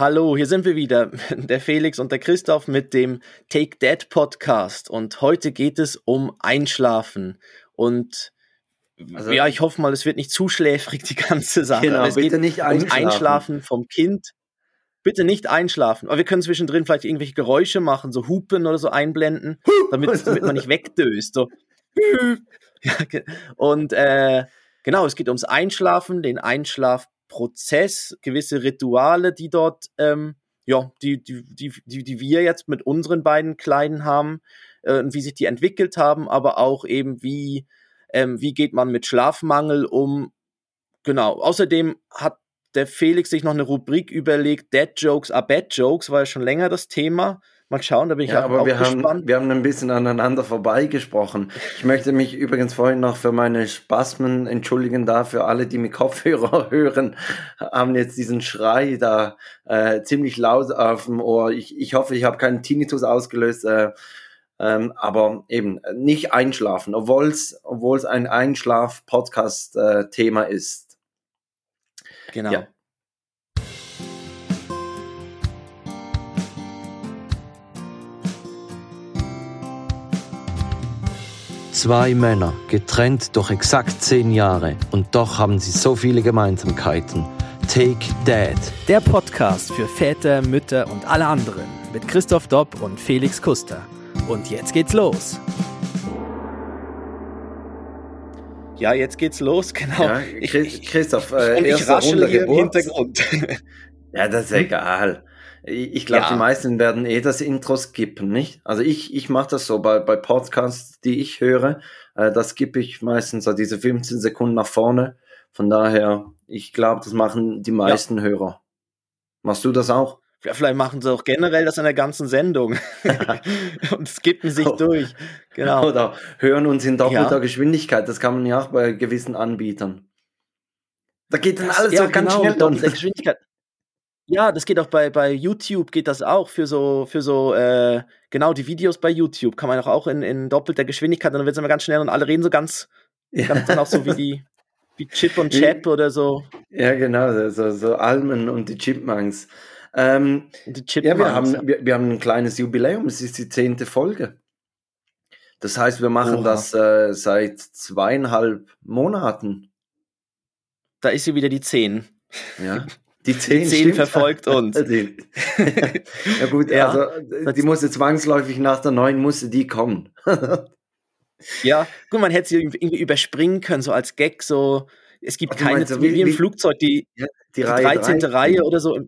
Hallo, hier sind wir wieder, der Felix und der Christoph mit dem Take That Podcast. Und heute geht es um Einschlafen. Und also, ja, ich hoffe mal, es wird nicht zu schläfrig, die ganze Sache. Genau, es bitte nicht einschlafen. Um Einschlafen vom Kind. Bitte nicht einschlafen. Aber wir können zwischendrin vielleicht irgendwelche Geräusche machen, so Hupen oder so einblenden, damit, damit man nicht wegdöst. So. Und äh, genau, es geht ums Einschlafen, den Einschlaf Prozess, gewisse Rituale, die dort, ähm, ja, die, die, die, die, wir jetzt mit unseren beiden Kleinen haben, äh, wie sich die entwickelt haben, aber auch eben, wie, ähm, wie geht man mit Schlafmangel um. Genau. Außerdem hat der Felix sich noch eine Rubrik überlegt, Dead Jokes are Bad Jokes, war ja schon länger das Thema. Mal schauen, da bin ich ja, aber auch wir gespannt. Haben, wir haben ein bisschen aneinander vorbeigesprochen. Ich möchte mich übrigens vorhin noch für meine Spasmen entschuldigen da, für alle, die mit Kopfhörer hören, haben jetzt diesen Schrei da äh, ziemlich laut auf dem Ohr. Ich, ich hoffe, ich habe keinen Tinnitus ausgelöst. Äh, ähm, aber eben nicht einschlafen, obwohl es obwohl es ein Einschlaf-Podcast-Thema äh, ist. Genau. Ja. Zwei Männer, getrennt durch exakt zehn Jahre und doch haben sie so viele Gemeinsamkeiten. Take Dad. Der Podcast für Väter, Mütter und alle anderen mit Christoph Dopp und Felix Kuster. Und jetzt geht's los. Ja, jetzt geht's los, genau. Ja, ich, Christoph, äh, und ich raschele hier im Hintergrund. ja, das ist egal. Ich glaube, ja. die meisten werden eh das Intro skippen, nicht? Also ich, ich mache das so bei, bei Podcasts, die ich höre, äh, das skippe ich meistens so diese 15 Sekunden nach vorne. Von daher, ich glaube, das machen die meisten ja. Hörer. Machst du das auch? Ja, vielleicht machen sie auch generell das in der ganzen Sendung und skippen sich oh. durch. Genau. Oder hören uns in doppelter ja. Geschwindigkeit. Das kann man ja auch bei gewissen Anbietern. Da geht dann alles ja, so ganz genau, schnell. Doppelter Geschwindigkeit. Ja, das geht auch bei, bei YouTube, geht das auch für so, für so, äh, genau, die Videos bei YouTube kann man auch, auch in, in doppelter Geschwindigkeit, dann wird es immer ganz schnell und alle reden so ganz, ja. ganz dann auch so wie die, wie Chip und Chap oder so. Ja, genau, so, so Almen und die Chipmunks. Ähm, die Chipmunks, ja, wir haben. Wir, wir haben ein kleines Jubiläum, es ist die zehnte Folge. Das heißt, wir machen Oha. das äh, seit zweieinhalb Monaten. Da ist sie wieder die zehn. Ja. Die 10, die 10 verfolgt uns. ja gut, ja, also die musste zwangsläufig nach der 9 musste die kommen. ja, gut, man hätte sie irgendwie überspringen können, so als Gag, so es gibt Ach, keine, meinst, wie, wie, im Flugzeug, die, ja, die, die 13. 3. Reihe oder so.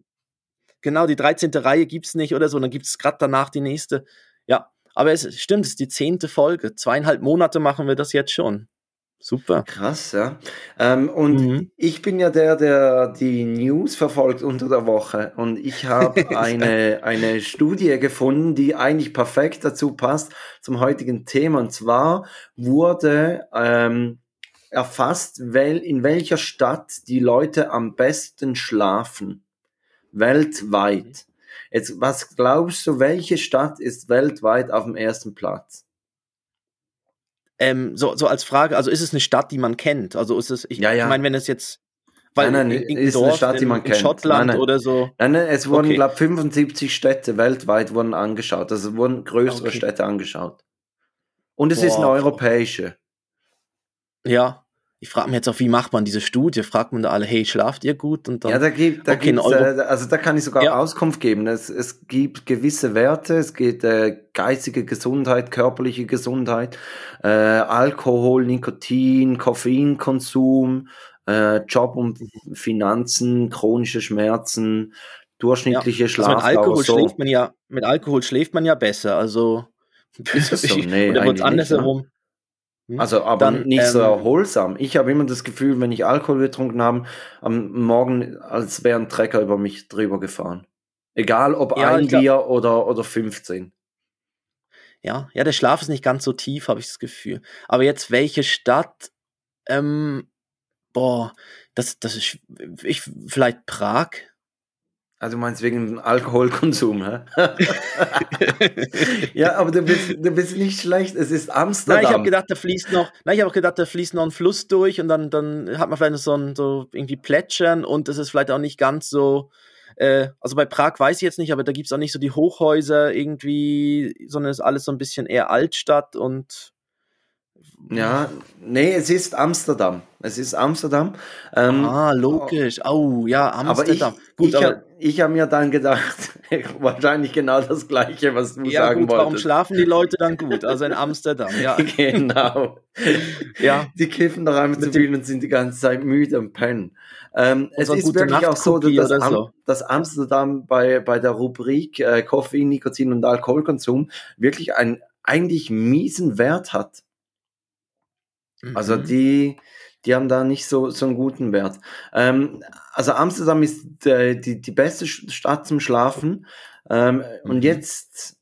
Genau, die 13. Reihe gibt es nicht oder so, dann gibt es gerade danach die nächste. Ja, aber es stimmt, es ist die zehnte Folge. Zweieinhalb Monate machen wir das jetzt schon. Super. Krass, ja. Ähm, und mhm. ich bin ja der, der die News verfolgt unter der Woche. Und ich habe eine, eine Studie gefunden, die eigentlich perfekt dazu passt zum heutigen Thema. Und zwar wurde ähm, erfasst, wel, in welcher Stadt die Leute am besten schlafen. Weltweit. Jetzt, was glaubst du, welche Stadt ist weltweit auf dem ersten Platz? Ähm, so, so als Frage, also ist es eine Stadt, die man kennt? Also ist es, ich ja, ja. meine, wenn es jetzt weil nein, nein, ist Dorf eine Stadt, die man in, kennt. In Schottland nein, nein. oder so. Nein, nein, es wurden, okay. glaube 75 Städte weltweit wurden angeschaut. Also wurden größere okay. Städte angeschaut. Und es Boah. ist eine europäische. Ja, ich frage mich jetzt auch, wie macht man diese Studie? Fragt man da alle, hey, schlaft ihr gut? Und dann, ja, da gibt, da okay, äh, also da kann ich sogar ja. Auskunft geben. Es, es gibt gewisse Werte, es geht äh, geistige Gesundheit, körperliche Gesundheit, äh, Alkohol, Nikotin, Koffeinkonsum, äh, Job und Finanzen, chronische Schmerzen, durchschnittliche ja. Schlafdauer. Also mit Alkohol so. schläft man ja, mit Alkohol schläft man ja besser. Also ist das so? Nee, oder wird andersherum. Ne? Hm? Also aber Dann, nicht ähm, so erholsam. Ich habe immer das Gefühl, wenn ich Alkohol getrunken habe, am Morgen, als wäre ein Trecker über mich drüber gefahren. Egal ob ja, ein Bier oder, oder 15. Ja, ja, der Schlaf ist nicht ganz so tief, habe ich das Gefühl. Aber jetzt welche Stadt? Ähm, boah, das, das ist ich, vielleicht Prag. Also du meinst wegen Alkoholkonsum, hä? ja, aber du bist, du bist nicht schlecht. Es ist Amsterdam. Nein, ich habe gedacht, da fließt noch. Nein, ich habe auch gedacht, da fließt noch ein Fluss durch und dann, dann hat man vielleicht so ein so irgendwie Plätschern und es ist vielleicht auch nicht ganz so Äh, also bei Prag weiß ich jetzt nicht, aber da gibt es auch nicht so die Hochhäuser irgendwie, sondern es ist alles so ein bisschen eher Altstadt und ja, nee, es ist Amsterdam. Es ist Amsterdam. Ähm, ah, logisch. Oh, ja, Amsterdam. Aber ich, gut, ich habe hab mir dann gedacht, wahrscheinlich genau das Gleiche, was du ja, sagen gut, wolltest. Warum schlafen die Leute dann gut? Also in Amsterdam, ja. genau. ja. Die kiffen doch einfach zu viel und sind die ganze Zeit müde und pennen. Ähm, es ist wirklich auch so, dass, so. dass, Amsterdam bei, bei der Rubrik äh, Koffein, Nikotin und Alkoholkonsum wirklich einen eigentlich miesen Wert hat. Also mhm. die, die haben da nicht so, so einen guten Wert. Ähm, also Amsterdam ist äh, die, die beste Stadt zum Schlafen. Ähm, mhm. Und jetzt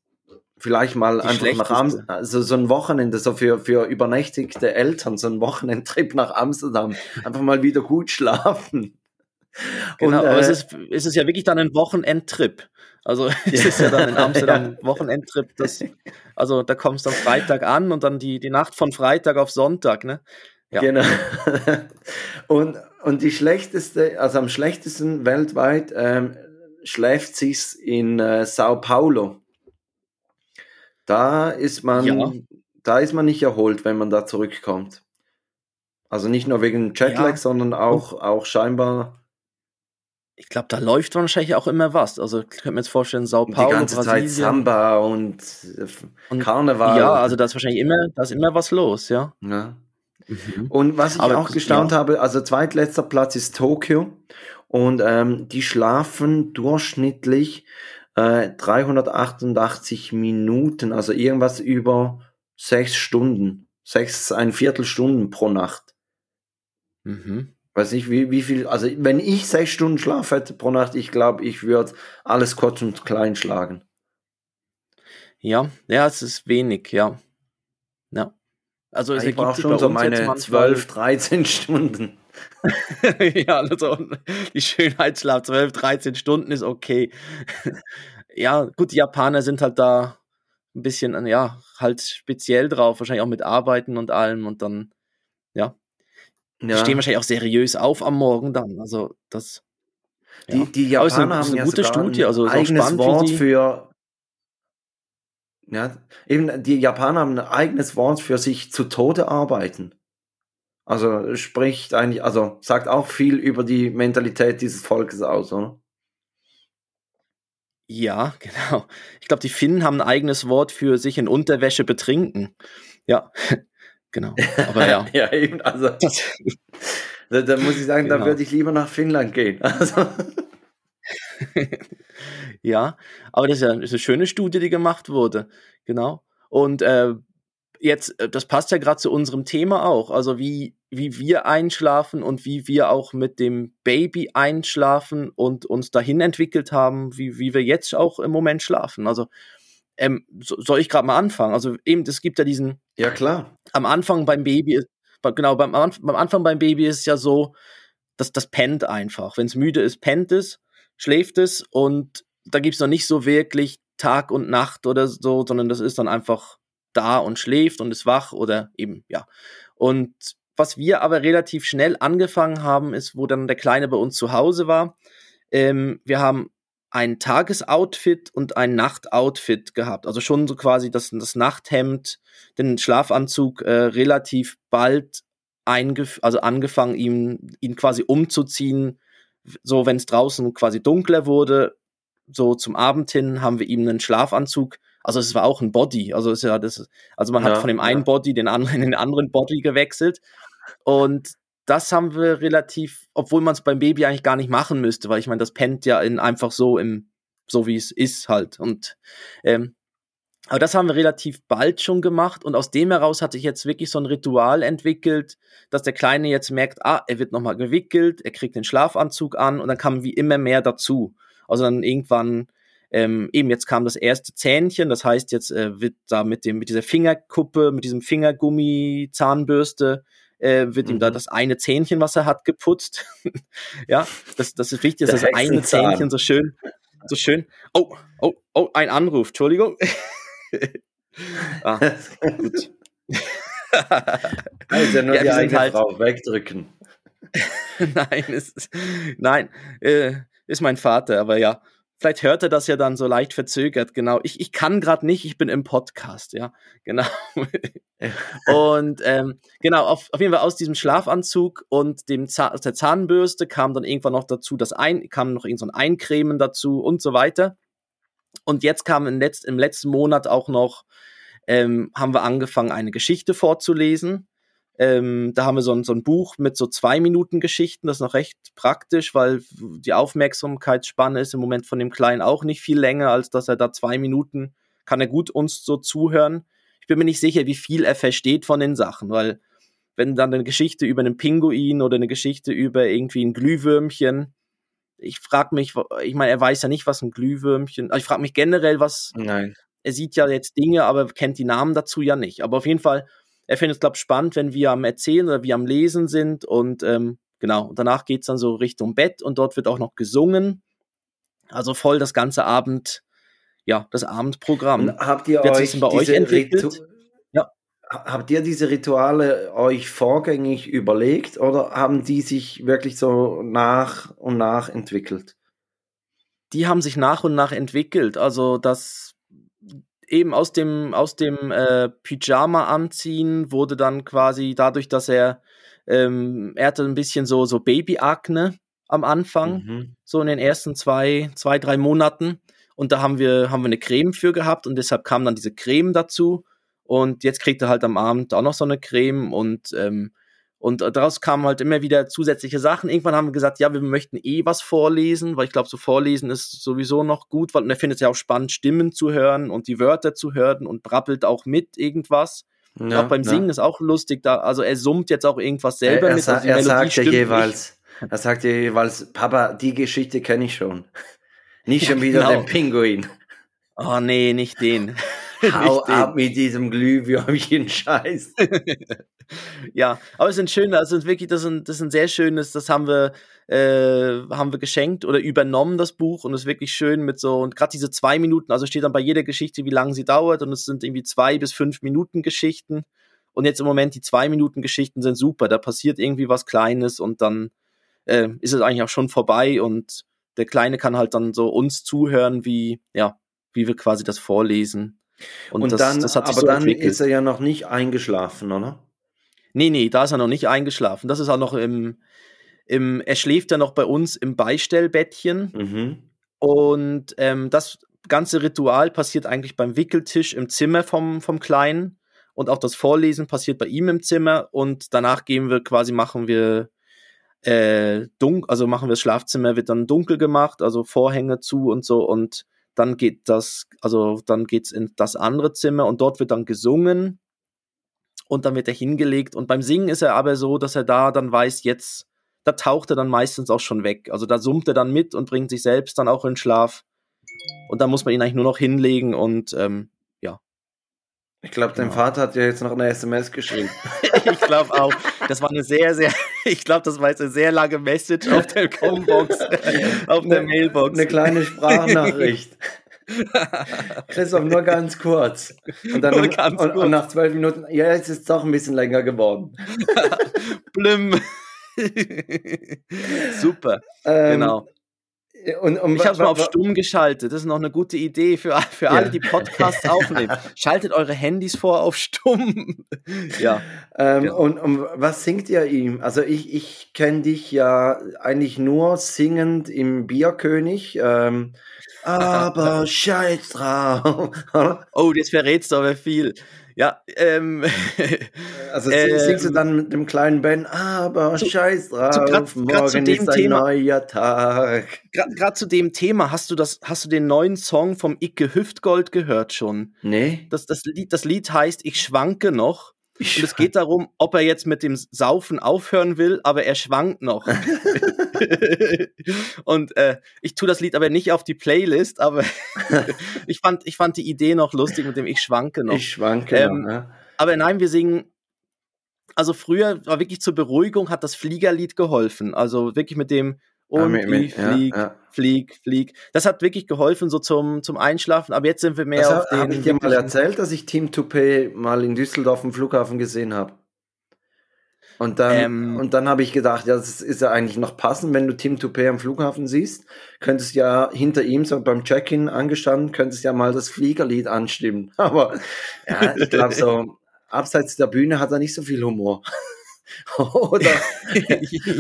vielleicht mal die einfach nach Amsterdam, also so ein Wochenende, so für, für übernächtigte Eltern, so ein Wochenendtrip nach Amsterdam. Einfach mal wieder gut schlafen. Genau, und, aber äh, es, ist, es ist ja wirklich dann ein Wochenendtrip. Also es ist ja dann in Amsterdam ja. Wochenendtrip. Das, also da kommst du am Freitag an und dann die, die Nacht von Freitag auf Sonntag, ne? Ja. Genau. und, und die schlechteste, also am schlechtesten weltweit ähm, schläft sich's in äh, Sao Paulo. Da ist man, ja. da ist man nicht erholt, wenn man da zurückkommt. Also nicht nur wegen Jetlag, ja. sondern auch, auch scheinbar ich glaube, da läuft wahrscheinlich auch immer was. Also ich könnte mir jetzt vorstellen, Sao Paulo, Die ganze Brasilien. Zeit Samba und, äh, und Karneval. Ja, also da ist wahrscheinlich immer, da ist immer was los, ja. ja. Mhm. Und was ich Aber, auch gestaunt ja. habe, also zweitletzter Platz ist Tokio und ähm, die schlafen durchschnittlich äh, 388 Minuten, also irgendwas über sechs Stunden, sechs, ein Viertelstunden pro Nacht. Mhm. Weiß nicht, wie, wie viel, also wenn ich sechs Stunden Schlaf hätte pro Nacht, ich glaube, ich würde alles kurz und klein schlagen. Ja, ja, es ist wenig, ja. Ja. Also es ich brauche schon so meine 12, 13 Stunden. ja, also die Schönheitsschlaf 12, 13 Stunden ist okay. ja, gut, die Japaner sind halt da ein bisschen, ja, halt speziell drauf, wahrscheinlich auch mit Arbeiten und allem und dann, ja, ja. Die stehen wahrscheinlich auch seriös auf am Morgen dann. Also das. Ja. Die, die Japaner haben eine gute Studie, also ein eigenes spannend, Wort für. Ja, eben die Japaner haben ein eigenes Wort für sich zu Tode arbeiten. Also spricht eigentlich, also sagt auch viel über die Mentalität dieses Volkes aus, oder? Ja, genau. Ich glaube, die Finnen haben ein eigenes Wort für sich in Unterwäsche betrinken. Ja, Genau. Aber ja. ja, eben, also. da, da, muss ich sagen, genau. da würde ich lieber nach Finnland gehen. Also. ja, aber das ist ja eine schöne Studie, die gemacht wurde. Genau. Und äh, jetzt, äh, das passt ja gerade zu unserem Thema auch. Also wie, wie wir einschlafen und wie wir auch mit dem Baby einschlafen und uns dahin entwickelt haben, wie, wie wir jetzt auch im Moment schlafen. Also ähm, so, soll ich gerade mal anfangen? Also eben, es gibt ja diesen. Ja, klar. Am Anfang beim Baby, genau, beim, beim Anfang beim Baby ist es ja so, dass das pennt einfach. Wenn es müde ist, pennt es, schläft es und da gibt es noch nicht so wirklich Tag und Nacht oder so, sondern das ist dann einfach da und schläft und ist wach oder eben, ja. Und was wir aber relativ schnell angefangen haben, ist, wo dann der Kleine bei uns zu Hause war. Ähm, wir haben ein Tagesoutfit und ein Nachtoutfit gehabt. Also schon so quasi das, das Nachthemd, den Schlafanzug äh, relativ bald eingef also angefangen, ihn, ihn quasi umzuziehen. So, wenn es draußen quasi dunkler wurde, so zum Abend hin haben wir ihm einen Schlafanzug. Also es war auch ein Body. Also ist ja das, also man ja, hat von dem einen Body den anderen in den anderen Body gewechselt. Und das haben wir relativ, obwohl man es beim Baby eigentlich gar nicht machen müsste, weil ich meine, das pennt ja in einfach so im, so wie es ist halt. Und ähm, aber das haben wir relativ bald schon gemacht und aus dem heraus hatte ich jetzt wirklich so ein Ritual entwickelt, dass der Kleine jetzt merkt, ah, er wird nochmal gewickelt, er kriegt den Schlafanzug an und dann kam wie immer mehr dazu. Also dann irgendwann, ähm, eben jetzt kam das erste Zähnchen, das heißt jetzt äh, wird da mit dem mit dieser Fingerkuppe, mit diesem Fingergummi Zahnbürste äh, wird mhm. ihm da mhm. das eine Zähnchen, was er hat, geputzt. ja, das, das ist wichtig, dass das eine Zähnchen so schön, so schön. Oh, oh, oh, ein Anruf, Entschuldigung. ah, gut. also nur ja, die eigene halt, Frau wegdrücken. nein, ist, nein, äh, ist mein Vater, aber ja, vielleicht hört er das ja dann so leicht verzögert, genau. Ich, ich kann gerade nicht, ich bin im Podcast, ja, genau. und ähm, genau, auf, auf jeden Fall aus diesem Schlafanzug und dem Zahn, der Zahnbürste kam dann irgendwann noch dazu, das ein, kam noch irgend so ein Eincremen dazu und so weiter. Und jetzt kam im, Letz-, im letzten Monat auch noch, ähm, haben wir angefangen, eine Geschichte vorzulesen. Ähm, da haben wir so ein, so ein Buch mit so zwei Minuten Geschichten. Das ist noch recht praktisch, weil die Aufmerksamkeitsspanne ist im Moment von dem Kleinen auch nicht viel länger, als dass er da zwei Minuten kann er gut uns so zuhören. Ich bin mir nicht sicher, wie viel er versteht von den Sachen, weil wenn dann eine Geschichte über einen Pinguin oder eine Geschichte über irgendwie ein Glühwürmchen, ich frage mich, ich meine, er weiß ja nicht, was ein Glühwürmchen, also ich frage mich generell, was. Nein. Er sieht ja jetzt Dinge, aber kennt die Namen dazu ja nicht. Aber auf jeden Fall er findet es, glaube ich, spannend, wenn wir am Erzählen oder wir am Lesen sind. Und ähm, genau, und danach geht es dann so Richtung Bett und dort wird auch noch gesungen. Also voll das ganze Abend, ja, das Abendprogramm. Und habt ihr euch bei euch entwickelt? Ritu ja. Habt ihr diese Rituale euch vorgängig überlegt oder haben die sich wirklich so nach und nach entwickelt? Die haben sich nach und nach entwickelt. Also das eben aus dem, aus dem äh, Pyjama anziehen wurde dann quasi dadurch, dass er, ähm, er hatte ein bisschen so, so Babyakne am Anfang, mhm. so in den ersten zwei, zwei, drei Monaten. Und da haben wir, haben wir eine Creme für gehabt und deshalb kam dann diese Creme dazu. Und jetzt kriegt er halt am Abend auch noch so eine Creme und ähm, und daraus kamen halt immer wieder zusätzliche Sachen. Irgendwann haben wir gesagt, ja, wir möchten eh was vorlesen, weil ich glaube, so vorlesen ist sowieso noch gut, weil er findet es ja auch spannend, Stimmen zu hören und die Wörter zu hören und brabbelt auch mit irgendwas. Ja, auch beim Singen ja. ist auch lustig, da, also er summt jetzt auch irgendwas selber er, er mit. Also er sagt ja jeweils, er sagt ja jeweils, Papa, die Geschichte kenne ich schon. Nicht schon wieder genau. den Pinguin. Oh nee, nicht den. Hau ab mit diesem Glühwürmchen-Scheiß. ja, aber es sind schöne, also wirklich, das sind, das sind sehr schönes, das haben wir, äh, haben wir geschenkt oder übernommen, das Buch, und es ist wirklich schön mit so, und gerade diese zwei Minuten, also steht dann bei jeder Geschichte, wie lange sie dauert, und es sind irgendwie zwei bis fünf Minuten Geschichten. Und jetzt im Moment die zwei Minuten Geschichten sind super, da passiert irgendwie was Kleines und dann äh, ist es eigentlich auch schon vorbei und der Kleine kann halt dann so uns zuhören, wie, ja, wie wir quasi das vorlesen. Und, und das, dann, das aber so dann entwickelt. ist er ja noch nicht eingeschlafen, oder? Nee, nee, da ist er noch nicht eingeschlafen. Das ist auch noch im, im er schläft ja noch bei uns im Beistellbettchen. Mhm. Und ähm, das ganze Ritual passiert eigentlich beim Wickeltisch im Zimmer vom, vom Kleinen. Und auch das Vorlesen passiert bei ihm im Zimmer. Und danach gehen wir quasi, machen wir äh, dunkel, also machen wir das Schlafzimmer, wird dann dunkel gemacht, also Vorhänge zu und so. Und dann geht das, also dann geht's in das andere Zimmer und dort wird dann gesungen und dann wird er hingelegt. Und beim Singen ist er aber so, dass er da dann weiß, jetzt, da taucht er dann meistens auch schon weg. Also da summt er dann mit und bringt sich selbst dann auch in Schlaf. Und da muss man ihn eigentlich nur noch hinlegen und ähm, ja. Ich glaube, dein genau. Vater hat ja jetzt noch eine SMS geschrieben. ich glaube auch. Das war eine sehr, sehr, ich glaube, das war jetzt eine sehr lange Message auf der Combox, auf der Mailbox. Eine kleine Sprachnachricht. Christoph, nur ganz kurz. Und dann und, kurz. und, nach zwölf Minuten, ja, jetzt ist es doch ein bisschen länger geworden. Blim. Super. Ähm, genau. Und, und ich habe es mal auf stumm geschaltet. Das ist noch eine gute Idee für, für ja. alle, die Podcasts aufnehmen. Schaltet eure Handys vor auf stumm. ja. Ähm, genau. und, und, was singt ihr ihm? Also ich, ich kenne dich ja eigentlich nur singend im Bierkönig. Ähm, aber scheiß drauf. oh, jetzt verrätst du aber viel. Ja, ähm. Also ähm, singst du dann mit dem kleinen Ben, aber zu, scheiß drauf, zu, grad, morgen grad zu dem ist ein Thema, neuer Tag. Gerade zu dem Thema, hast du das, hast du den neuen Song vom Icke Hüftgold gehört schon? Nee. Das, das, Lied, das Lied heißt Ich schwanke noch. Und es geht darum, ob er jetzt mit dem Saufen aufhören will, aber er schwankt noch. und äh, ich tue das Lied aber nicht auf die Playlist, aber ich, fand, ich fand die Idee noch lustig mit dem Ich schwanke noch. Ich schwanke ähm, noch, ja. Aber nein, wir singen. Also früher war wirklich zur Beruhigung hat das Fliegerlied geholfen. Also wirklich mit dem und ja, flieg, ja, ja. flieg, flieg. Das hat wirklich geholfen, so zum, zum Einschlafen. Aber jetzt sind wir mehr das auf den. Habe ich dir mal erzählt, dass ich Team Toupet mal in Düsseldorf am Flughafen gesehen habe? Und dann, ähm, und dann habe ich gedacht, ja, das ist ja eigentlich noch passend, wenn du Tim Toupé am Flughafen siehst, könntest ja hinter ihm so beim Check-in angestanden, könntest ja mal das Fliegerlied anstimmen. Aber ja, ich glaube so, abseits der Bühne hat er nicht so viel Humor. oder,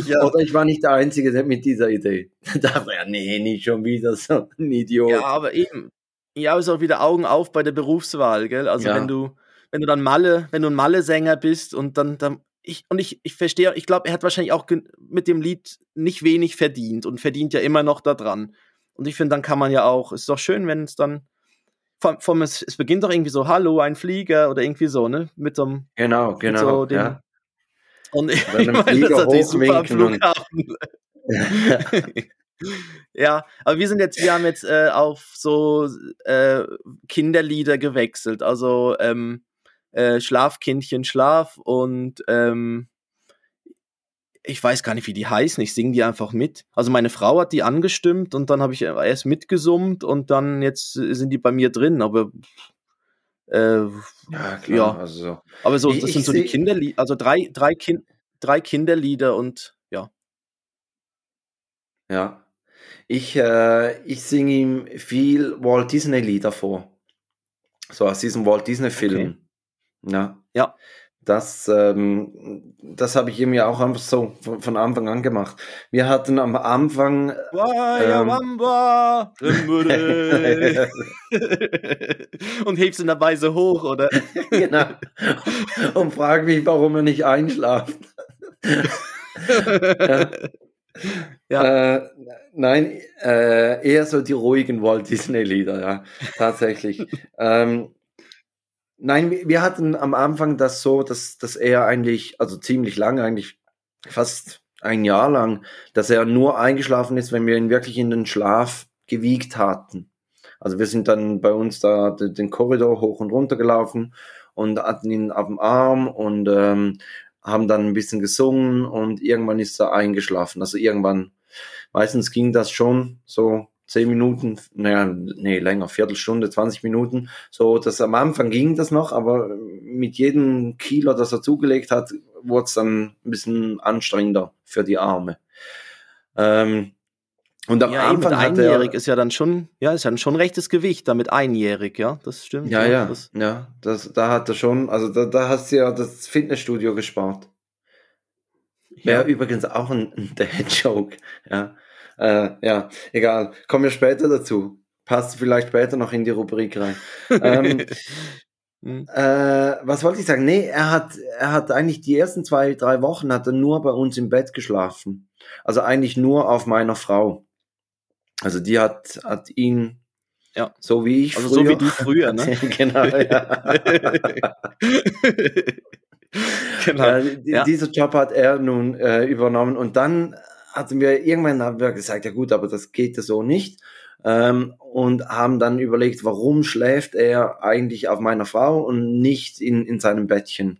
ja. oder ich war nicht der Einzige mit dieser Idee. Da dachte ja, nee, nicht schon wieder so ein Idiot. Ja, aber eben, ja, ist auch wieder Augen auf bei der Berufswahl, gell? Also ja. wenn du, wenn du dann Malle, wenn du ein Malle-Sänger bist und dann, dann ich, und ich, ich verstehe, ich glaube, er hat wahrscheinlich auch mit dem Lied nicht wenig verdient und verdient ja immer noch daran. Und ich finde, dann kann man ja auch, es ist doch schön, wenn es dann, vom, vom, es, es beginnt doch irgendwie so, hallo, ein Flieger oder irgendwie so, ne? Mit so einem. Genau, genau. So dem, ja. Und ich, meine, das natürlich super am Flughafen. ja, aber wir sind jetzt, wir haben jetzt äh, auf so äh, Kinderlieder gewechselt. Also ähm, äh, Schlafkindchen Schlaf und ähm, ich weiß gar nicht, wie die heißen. Ich singe die einfach mit. Also meine Frau hat die angestimmt und dann habe ich erst mitgesummt und dann jetzt sind die bei mir drin. Aber äh, ja, klar. Ja. Also, aber so, das sind so die Kinderlieder, also drei, drei, kind, drei Kinderlieder und ja. Ja. Ich, äh, ich singe ihm viel Walt Disney Lieder vor. So aus diesem Walt Disney Film. Okay. Ja. Ja. Das, ähm, das habe ich ihm ja auch einfach so von, von, Anfang an gemacht. Wir hatten am Anfang. Ähm, und hebst ihn dabei so hoch, oder? genau. Und frag mich, warum er nicht einschlaft. ja. ja. Äh, nein, äh, eher so die ruhigen Walt Disney-Lieder, ja, tatsächlich. ähm, Nein, wir hatten am Anfang das so, dass, dass er eigentlich, also ziemlich lange, eigentlich fast ein Jahr lang, dass er nur eingeschlafen ist, wenn wir ihn wirklich in den Schlaf gewiegt hatten. Also wir sind dann bei uns da den Korridor hoch und runter gelaufen und hatten ihn auf dem Arm und ähm, haben dann ein bisschen gesungen und irgendwann ist er eingeschlafen. Also irgendwann, meistens ging das schon so zehn Minuten, naja, nee, länger, Viertelstunde, 20 Minuten. So, das am Anfang ging das noch, aber mit jedem Kilo, das er zugelegt hat, wurde es dann ein bisschen anstrengender für die Arme. Ähm, und am ja, Anfang hat einjährig er, ist ja dann schon, ja, ist ja schon rechtes Gewicht, damit einjährig, ja, das stimmt. Ja, ja, das, ja, das, da hat er schon, also da, da hast du ja das Fitnessstudio gespart. Wäre ja. übrigens auch ein, ein Dad-Joke, ja. Äh, ja, egal. Kommen wir später dazu. Passt vielleicht später noch in die Rubrik rein. ähm, hm. äh, was wollte ich sagen? Nee, er hat, er hat eigentlich die ersten zwei, drei Wochen hat er nur bei uns im Bett geschlafen. Also eigentlich nur auf meiner Frau. Also die hat, hat ihn ja. So wie ich also früher. so wie du früher, ne? genau, ja. genau. Äh, ja. Dieser Job hat er nun äh, übernommen und dann hatten wir irgendwann haben wir gesagt, ja gut, aber das geht ja so nicht. Ähm, und haben dann überlegt, warum schläft er eigentlich auf meiner Frau und nicht in, in seinem Bettchen.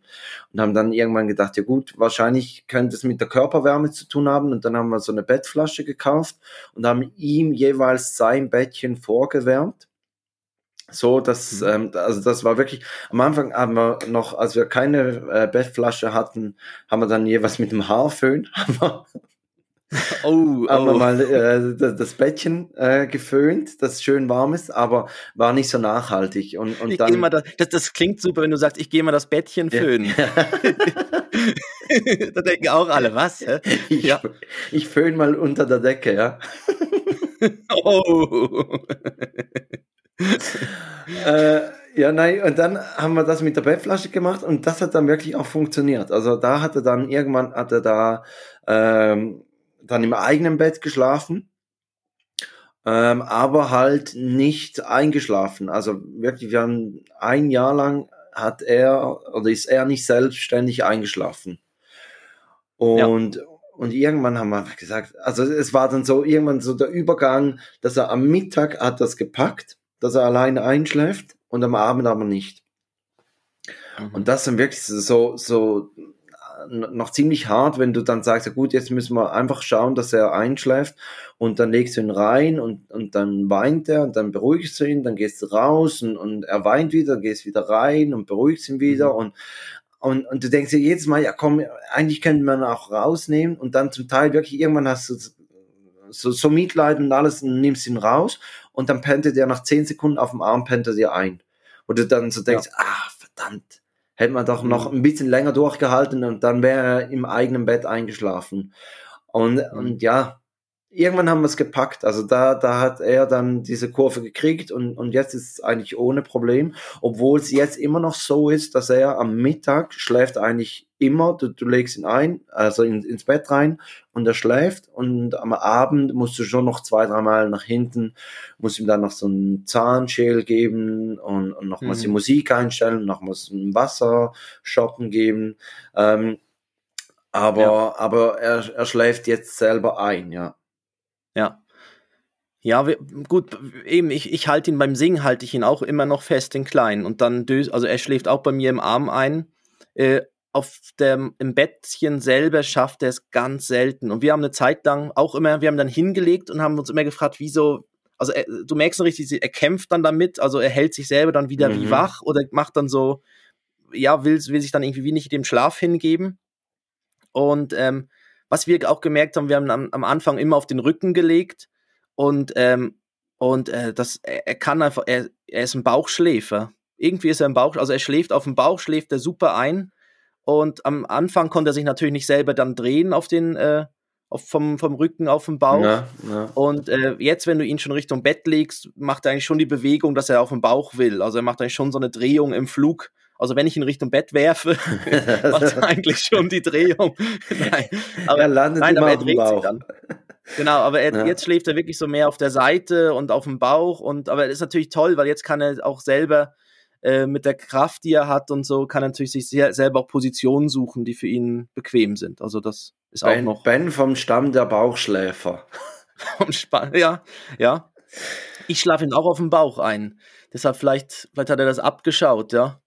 Und haben dann irgendwann gedacht, ja gut, wahrscheinlich könnte es mit der Körperwärme zu tun haben. Und dann haben wir so eine Bettflasche gekauft und haben ihm jeweils sein Bettchen vorgewärmt. So, dass, mhm. ähm, also das war wirklich, am Anfang haben wir noch, als wir keine äh, Bettflasche hatten, haben wir dann jeweils mit dem Haarföhn, wir Oh, haben wir oh. mal äh, das Bettchen äh, geföhnt, das schön warm ist, aber war nicht so nachhaltig. Und, und ich dann, mal da, das, das klingt super, wenn du sagst, ich gehe mal das Bettchen föhnen. Ja. da denken auch alle, was? Hä? Ich, ja. ich föhne mal unter der Decke, ja. oh. äh, ja, nein, und dann haben wir das mit der Bettflasche gemacht und das hat dann wirklich auch funktioniert. Also da hat er dann irgendwann hat er da ähm, dann im eigenen Bett geschlafen, ähm, aber halt nicht eingeschlafen. Also wirklich, wir haben ein Jahr lang hat er oder ist er nicht selbstständig eingeschlafen. Und, ja. und irgendwann haben wir gesagt, also es war dann so irgendwann so der Übergang, dass er am Mittag hat das gepackt, dass er alleine einschläft und am Abend aber nicht. Mhm. Und das sind wirklich so, so noch ziemlich hart, wenn du dann sagst, ja gut, jetzt müssen wir einfach schauen, dass er einschläft und dann legst du ihn rein und, und dann weint er und dann beruhigst du ihn, dann gehst du raus und, und er weint wieder, gehst wieder rein und beruhigst ihn wieder mhm. und Und, und du denkst dir jedes Mal, ja komm, eigentlich könnte man auch rausnehmen und dann zum Teil wirklich irgendwann hast du so, so Mitleid und alles und nimmst ihn raus und dann pennt er dir nach zehn Sekunden auf dem Arm, pennt er dir ein. Und du dann so denkst, ja. ah, verdammt, hätte man doch noch mhm. ein bisschen länger durchgehalten und dann wäre er im eigenen Bett eingeschlafen. Und, mhm. und ja, irgendwann haben wir es gepackt. Also da, da hat er dann diese Kurve gekriegt und, und jetzt ist es eigentlich ohne Problem. Obwohl es jetzt immer noch so ist, dass er am Mittag schläft eigentlich immer, du, du legst ihn ein, also in, ins Bett rein und er schläft und am Abend musst du schon noch zwei, dreimal nach hinten, musst ihm dann noch so einen Zahnschäl geben und, und nochmals mhm. die Musik einstellen, nochmals ein Wasser shoppen geben. Ähm, aber, ja. aber er, er schläft jetzt selber ein, ja. Ja. Ja, wir, gut, eben, ich, ich halte ihn beim Singen, halte ich ihn auch immer noch fest in klein. Und dann, also er schläft auch bei mir im Arm ein. Äh, auf dem, im Bettchen selber schafft er es ganz selten. Und wir haben eine Zeit lang auch immer, wir haben dann hingelegt und haben uns immer gefragt, wieso, also er, du merkst so richtig, er kämpft dann damit, also er hält sich selber dann wieder mhm. wie wach oder macht dann so, ja, will, will sich dann irgendwie wie nicht dem Schlaf hingeben. Und ähm, was wir auch gemerkt haben, wir haben am, am Anfang immer auf den Rücken gelegt und, ähm, und äh, das, er, er kann einfach, er, er ist ein Bauchschläfer. Irgendwie ist er ein Bauch, also er schläft auf dem Bauch, schläft er super ein. Und am Anfang konnte er sich natürlich nicht selber dann drehen auf den, äh, auf, vom, vom Rücken auf den Bauch. Ja, ja. Und äh, jetzt, wenn du ihn schon Richtung Bett legst, macht er eigentlich schon die Bewegung, dass er auf den Bauch will. Also er macht eigentlich schon so eine Drehung im Flug also wenn ich ihn Richtung Bett werfe, macht er eigentlich schon die Drehung. nein, aber, er landet nein, aber er dreht sich dann. Genau, aber er, ja. jetzt schläft er wirklich so mehr auf der Seite und auf dem Bauch. Und aber es ist natürlich toll, weil jetzt kann er auch selber äh, mit der Kraft, die er hat und so, kann er natürlich sich sehr, selber auch Positionen suchen, die für ihn bequem sind. Also das ist ben, auch noch. Ben vom Stamm der Bauchschläfer. vom Spann, ja, ja. Ich schlafe ihn auch auf dem Bauch ein. Deshalb vielleicht, vielleicht hat er das abgeschaut, ja.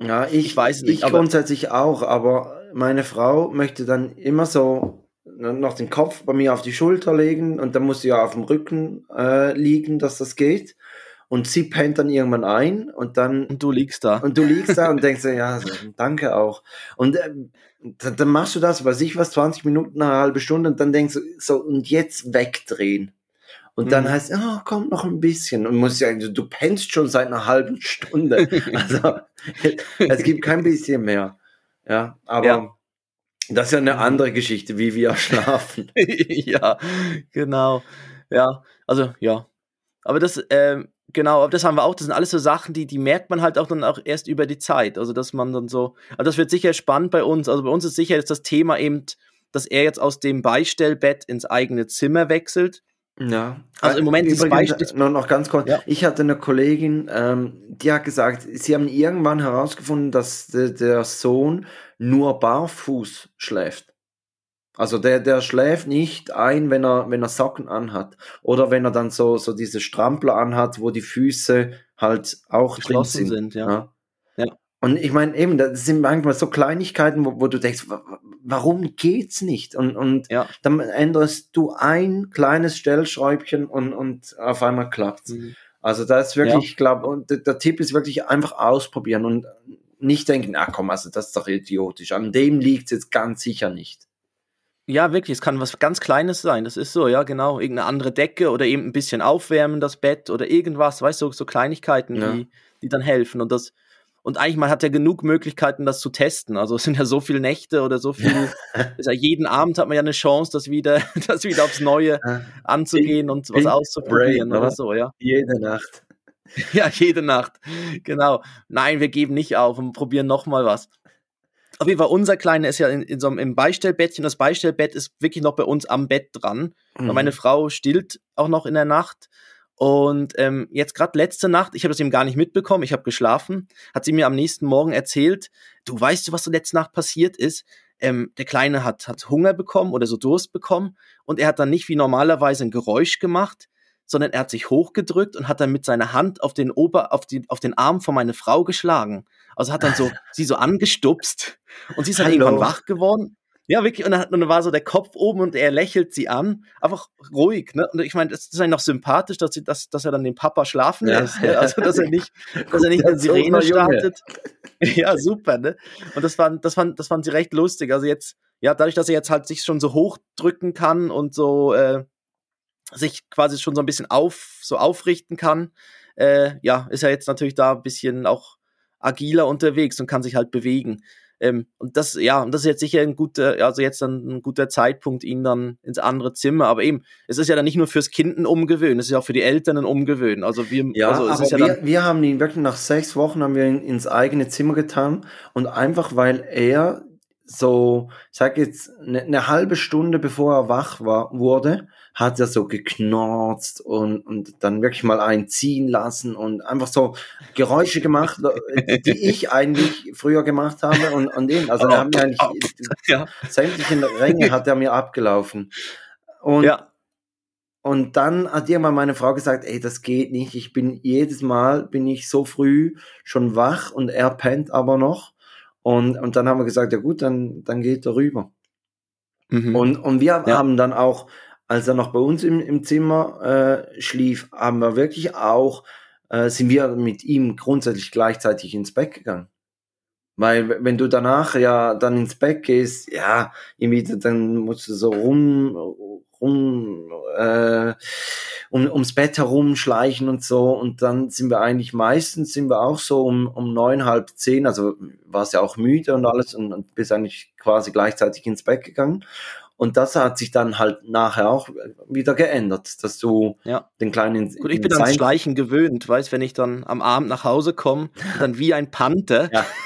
Ja, ich, ich weiß nicht. Ich grundsätzlich auch, aber meine Frau möchte dann immer so noch den Kopf bei mir auf die Schulter legen und dann muss sie ja auf dem Rücken äh, liegen, dass das geht. Und sie pennt dann irgendwann ein und dann. Und du liegst da. Und du liegst da und denkst dir, ja, danke auch. Und äh, dann, dann machst du das, weiß ich was, 20 Minuten, eine halbe Stunde und dann denkst du, so, und jetzt wegdrehen. Und dann mhm. heißt, oh, kommt noch ein bisschen. Und muss ja, du pennst schon seit einer halben Stunde. Also, es gibt kein bisschen mehr. Ja, aber ja. das ist ja eine mhm. andere Geschichte, wie wir schlafen. ja, genau. Ja, also, ja. Aber das, ähm, genau, aber das haben wir auch. Das sind alles so Sachen, die, die merkt man halt auch dann auch erst über die Zeit. Also, dass man dann so, also das wird sicher spannend bei uns. Also, bei uns ist sicher jetzt das Thema eben, dass er jetzt aus dem Beistellbett ins eigene Zimmer wechselt ja. Also im Moment ist Beispiel. Noch, noch ganz kurz. Ja. Ich hatte eine Kollegin, ähm, die hat gesagt, sie haben irgendwann herausgefunden, dass de, der Sohn nur barfuß schläft. Also der, der schläft nicht ein, wenn er, wenn er Socken anhat. Oder wenn er dann so, so diese Strampler anhat, wo die Füße halt auch geschlossen sind. sind ja. ja. Und ich meine, eben, das sind manchmal so Kleinigkeiten, wo, wo du denkst, warum geht's nicht? Und, und ja. dann änderst du ein kleines Stellschräubchen und, und auf einmal klappt's. Mhm. Also da ist wirklich, ja. ich glaube, und der, der, Tipp ist wirklich einfach ausprobieren und nicht denken, ach komm, also das ist doch idiotisch. An dem liegt's jetzt ganz sicher nicht. Ja, wirklich, es kann was ganz Kleines sein. Das ist so, ja, genau. Irgendeine andere Decke oder eben ein bisschen aufwärmen, das Bett oder irgendwas, weißt du, so, so Kleinigkeiten, ja. die, die dann helfen. Und das, und eigentlich, man hat ja genug Möglichkeiten, das zu testen. Also es sind ja so viele Nächte oder so viel. ja, jeden Abend hat man ja eine Chance, das wieder, das wieder aufs Neue anzugehen und was auszuprobieren oder so, ja. Jede Nacht. Ja, jede Nacht. Genau. Nein, wir geben nicht auf und probieren nochmal was. Auf jeden Fall, unser Kleiner ist ja in, in so einem im Beistellbettchen. Das Beistellbett ist wirklich noch bei uns am Bett dran. Mhm. meine Frau stillt auch noch in der Nacht. Und ähm, jetzt gerade letzte Nacht, ich habe das eben gar nicht mitbekommen, ich habe geschlafen, hat sie mir am nächsten Morgen erzählt, du weißt du, was so letzte Nacht passiert ist? Ähm, der Kleine hat, hat Hunger bekommen oder so Durst bekommen und er hat dann nicht wie normalerweise ein Geräusch gemacht, sondern er hat sich hochgedrückt und hat dann mit seiner Hand auf den Ober, auf, die, auf den Arm von meiner Frau geschlagen. Also hat dann so sie so angestupst und sie ist dann Hallo. irgendwann wach geworden Ja, wirklich. Und dann, und dann war so der Kopf oben und er lächelt sie an. Einfach ruhig. Ne? Und ich meine, das ist eigentlich noch sympathisch, dass, sie, dass, dass er dann den Papa schlafen ja. lässt. Ne? Also, dass er nicht, dass er nicht eine Sirene startet. ja, super. Ne? Und das fand, das, fand, das fand sie recht lustig. Also jetzt, ja, dadurch, dass er jetzt halt sich schon so hochdrücken kann und so äh, sich quasi schon so ein bisschen auf, so aufrichten kann, äh, ja, ist er jetzt natürlich da ein bisschen auch agiler unterwegs und kann sich halt bewegen. Ähm, und das, ja, und das ist jetzt sicher ein guter, also jetzt dann ein guter Zeitpunkt, ihn dann ins andere Zimmer. Aber eben, es ist ja dann nicht nur fürs Kind ein Umgewöhnen, es ist ja auch für die Eltern ein Umgewöhnen. Also wir, ja, also aber ja wir, wir haben ihn wirklich nach sechs Wochen haben wir ihn ins eigene Zimmer getan und einfach weil er so, ich sag jetzt, eine, eine halbe Stunde bevor er wach war, wurde, hat er so geknorzt und, und dann wirklich mal einen ziehen lassen und einfach so Geräusche gemacht, die ich eigentlich früher gemacht habe und, und eben, also er hat mir eigentlich ja. sämtliche Ränge hat er mir abgelaufen. Und, ja. und dann hat mal meine Frau gesagt, ey, das geht nicht, ich bin jedes Mal, bin ich so früh schon wach und er pennt aber noch und, und dann haben wir gesagt, ja gut, dann, dann geht er rüber. Mhm. Und, und wir ja. haben dann auch, als er noch bei uns im, im Zimmer äh, schlief, haben wir wirklich auch, äh, sind wir mit ihm grundsätzlich gleichzeitig ins Bett gegangen. Weil wenn du danach ja dann ins Bett gehst, ja, irgendwie, dann musst du so rum, rum äh, um, ums Bett herumschleichen und so. Und dann sind wir eigentlich meistens sind wir auch so um, um neun, halb zehn, also warst ja auch müde und alles und, und bist eigentlich quasi gleichzeitig ins Bett gegangen. Und das hat sich dann halt nachher auch wieder geändert, dass du ja. den kleinen. Gut, ich bin ans Schleichen gewöhnt, weißt, wenn ich dann am Abend nach Hause komme, dann wie ein Panther. Ja.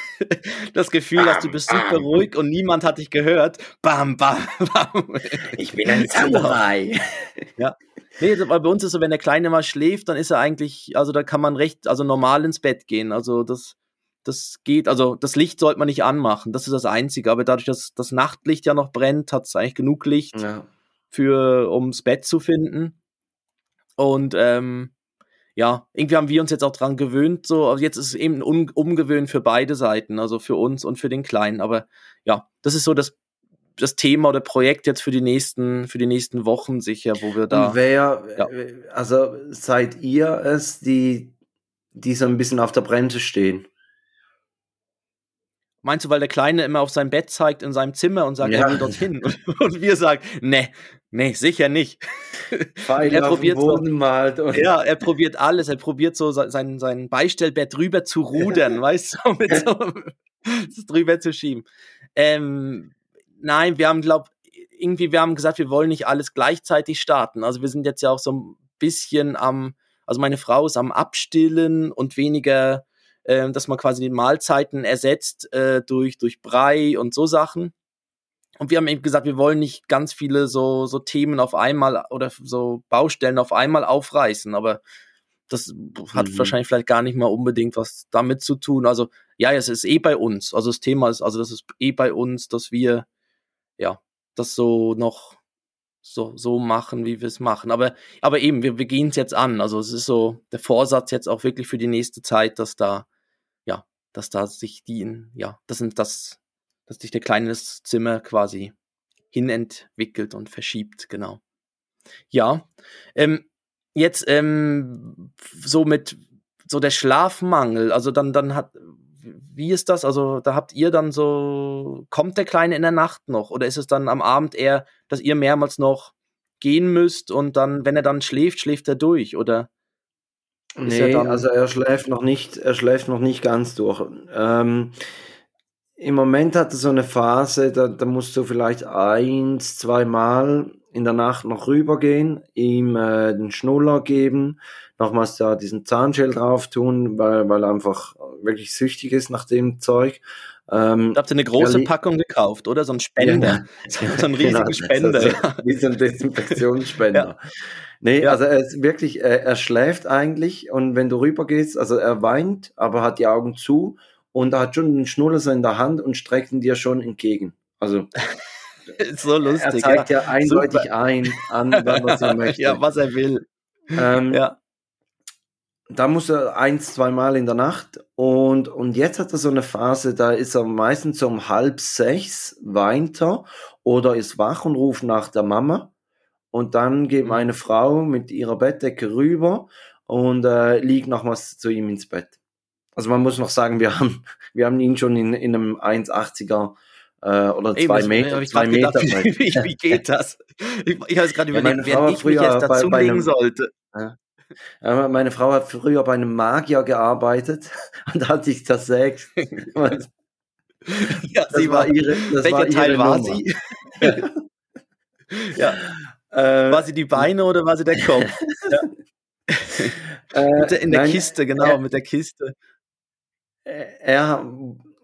Das Gefühl dass du bist super ruhig und niemand hat dich gehört. Bam, bam, bam. Ich bin ein Samurai. Ja. Nee, bei uns ist so, wenn der Kleine mal schläft, dann ist er eigentlich, also da kann man recht, also normal ins Bett gehen. Also das, das geht, also das Licht sollte man nicht anmachen, das ist das Einzige. Aber dadurch, dass das Nachtlicht ja noch brennt, hat es eigentlich genug Licht ja. für, ums Bett zu finden. Und ähm, ja, irgendwie haben wir uns jetzt auch dran gewöhnt, so, also jetzt ist es eben ein Umgewöhnen für beide Seiten, also für uns und für den Kleinen. Aber ja, das ist so das, das Thema oder Projekt jetzt für die nächsten, für die nächsten Wochen sicher, wo wir da. Und wer, ja. also seid ihr es, die, die so ein bisschen auf der Bremse stehen? Meinst du, weil der Kleine immer auf sein Bett zeigt in seinem Zimmer und sagt, ja. er will dorthin? Und, und wir sagen, nee, nee, sicher nicht. Pfeil er probiert so, malt ja, er probiert alles. Er probiert so sein, sein Beistellbett drüber zu rudern, weißt du, mit so drüber zu schieben. Ähm, nein, wir haben, glaub, irgendwie, wir haben gesagt, wir wollen nicht alles gleichzeitig starten. Also wir sind jetzt ja auch so ein bisschen am, also meine Frau ist am Abstillen und weniger äh, dass man quasi die Mahlzeiten ersetzt äh, durch, durch Brei und so Sachen. Und wir haben eben gesagt, wir wollen nicht ganz viele so, so Themen auf einmal oder so Baustellen auf einmal aufreißen, aber das hat mhm. wahrscheinlich vielleicht gar nicht mal unbedingt was damit zu tun. Also, ja, es ist eh bei uns. Also das Thema ist, also das ist eh bei uns, dass wir, ja, das so noch so, so machen, wie wir es machen. Aber, aber eben, wir, wir gehen es jetzt an. Also es ist so der Vorsatz jetzt auch wirklich für die nächste Zeit, dass da, ja, dass da sich die, ja, das sind das, dass sich der kleine Zimmer quasi hinentwickelt und verschiebt, genau. Ja, ähm, jetzt ähm, so mit so der Schlafmangel, also dann, dann hat, wie ist das? Also da habt ihr dann so, kommt der Kleine in der Nacht noch oder ist es dann am Abend eher, dass ihr mehrmals noch gehen müsst und dann, wenn er dann schläft, schläft er durch oder? Nee, er also er schläft noch nicht, er schläft noch nicht ganz durch. Ähm, Im Moment hat er so eine Phase, da, da musst du vielleicht eins, zwei Mal in der Nacht noch rübergehen, ihm äh, den Schnuller geben, nochmals da diesen Zahnschell drauf tun, weil, weil er einfach wirklich süchtig ist nach dem Zeug. Ähm, da habt ihr eine große Packung gekauft, oder? So ein Spender. Ja, so ein riesiger genau, Spender. So, wie so ein Desinfektionsspender. ja. Nee, ja. also er ist wirklich, er, er schläft eigentlich und wenn du rübergehst, also er weint, aber hat die Augen zu und er hat schon den Schnuller so in der Hand und streckt ihn dir schon entgegen. Also so lustig. Er zeigt ja, ja eindeutig Super. ein, an, was er möchte. ja, was er will. Ähm, ja. Da muss er eins, zweimal in der Nacht und Und, jetzt hat er so eine Phase, da ist er meistens um halb sechs, weint er oder ist wach und ruft nach der Mama. Und dann geht Mhm. meine Frau mit ihrer Bettdecke rüber und äh, liegt nochmals zu ihm ins Bett. Also man muss noch sagen, wir haben, wir haben ihn schon in, in einem 1,80er äh, oder Eben, zwei Meter, zwei gedacht, Meter. wie, wie, wie geht das? Ich, ich habe es gerade Ja, überlegt, Frau wer ich mich jetzt dazulegen sollte. Ja, meine Frau hat früher bei einem Magier gearbeitet und hat sich zersägt. Das Ja, sie war, ihre, das welcher war ihre Teil war Nummer. sie? ja, Äh, war sie die Beine oder war sie der Kopf? äh, In der nein, Kiste, genau, er- mit der Kiste. Äh, er,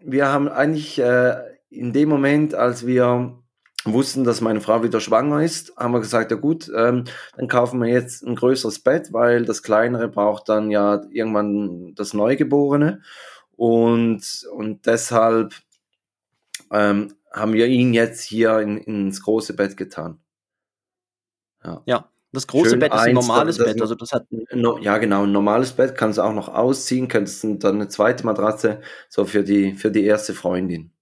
wir haben eigentlich äh, in dem Moment, als wir wussten, dass meine Frau wieder schwanger ist, haben wir gesagt, ja gut, ähm, dann kaufen wir jetzt ein größeres Bett, weil das kleinere braucht dann ja irgendwann das Neugeborene. Und, und deshalb ähm, haben wir ihn jetzt hier in, ins große Bett getan. Ja, das große Schön Bett ist ein normales das- Bett, also das hat No, ja, genau, ein normales Bett kannst du auch noch ausziehen, könntest du dann eine zweite Matratze so für die, für die erste Freundin.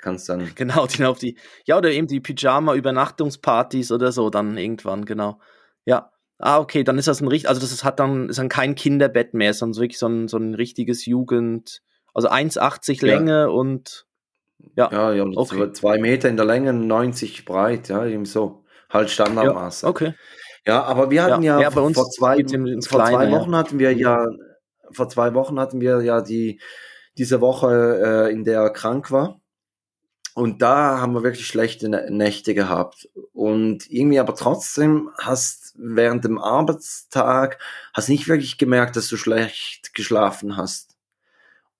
Kannst dann, genau die auf die ja oder eben die Pyjama Übernachtungspartys oder so dann irgendwann genau. Ja. Ah, okay, dann ist das ein richtig, also das ist, hat dann ist dann kein Kinderbett mehr, sondern so wirklich so ein, so ein richtiges Jugend, also 1,80 Ja. Länge und ja, ja, ja, okay. zwei- Meter in der Länge, 90 breit, ja, eben so. Halt Standardmaße. okay. Ja, aber wir hatten Ja, ja, ja, bei uns vor zwei, ins vor zwei Kleine, ja. Wochen hatten wir ja, vor zwei Wochen hatten wir ja die, diese Woche, äh, in der er krank war. Und da haben wir wirklich schlechte Nä- Nächte gehabt. Und irgendwie aber trotzdem hast während dem Arbeitstag, hast nicht wirklich gemerkt, dass du schlecht geschlafen hast.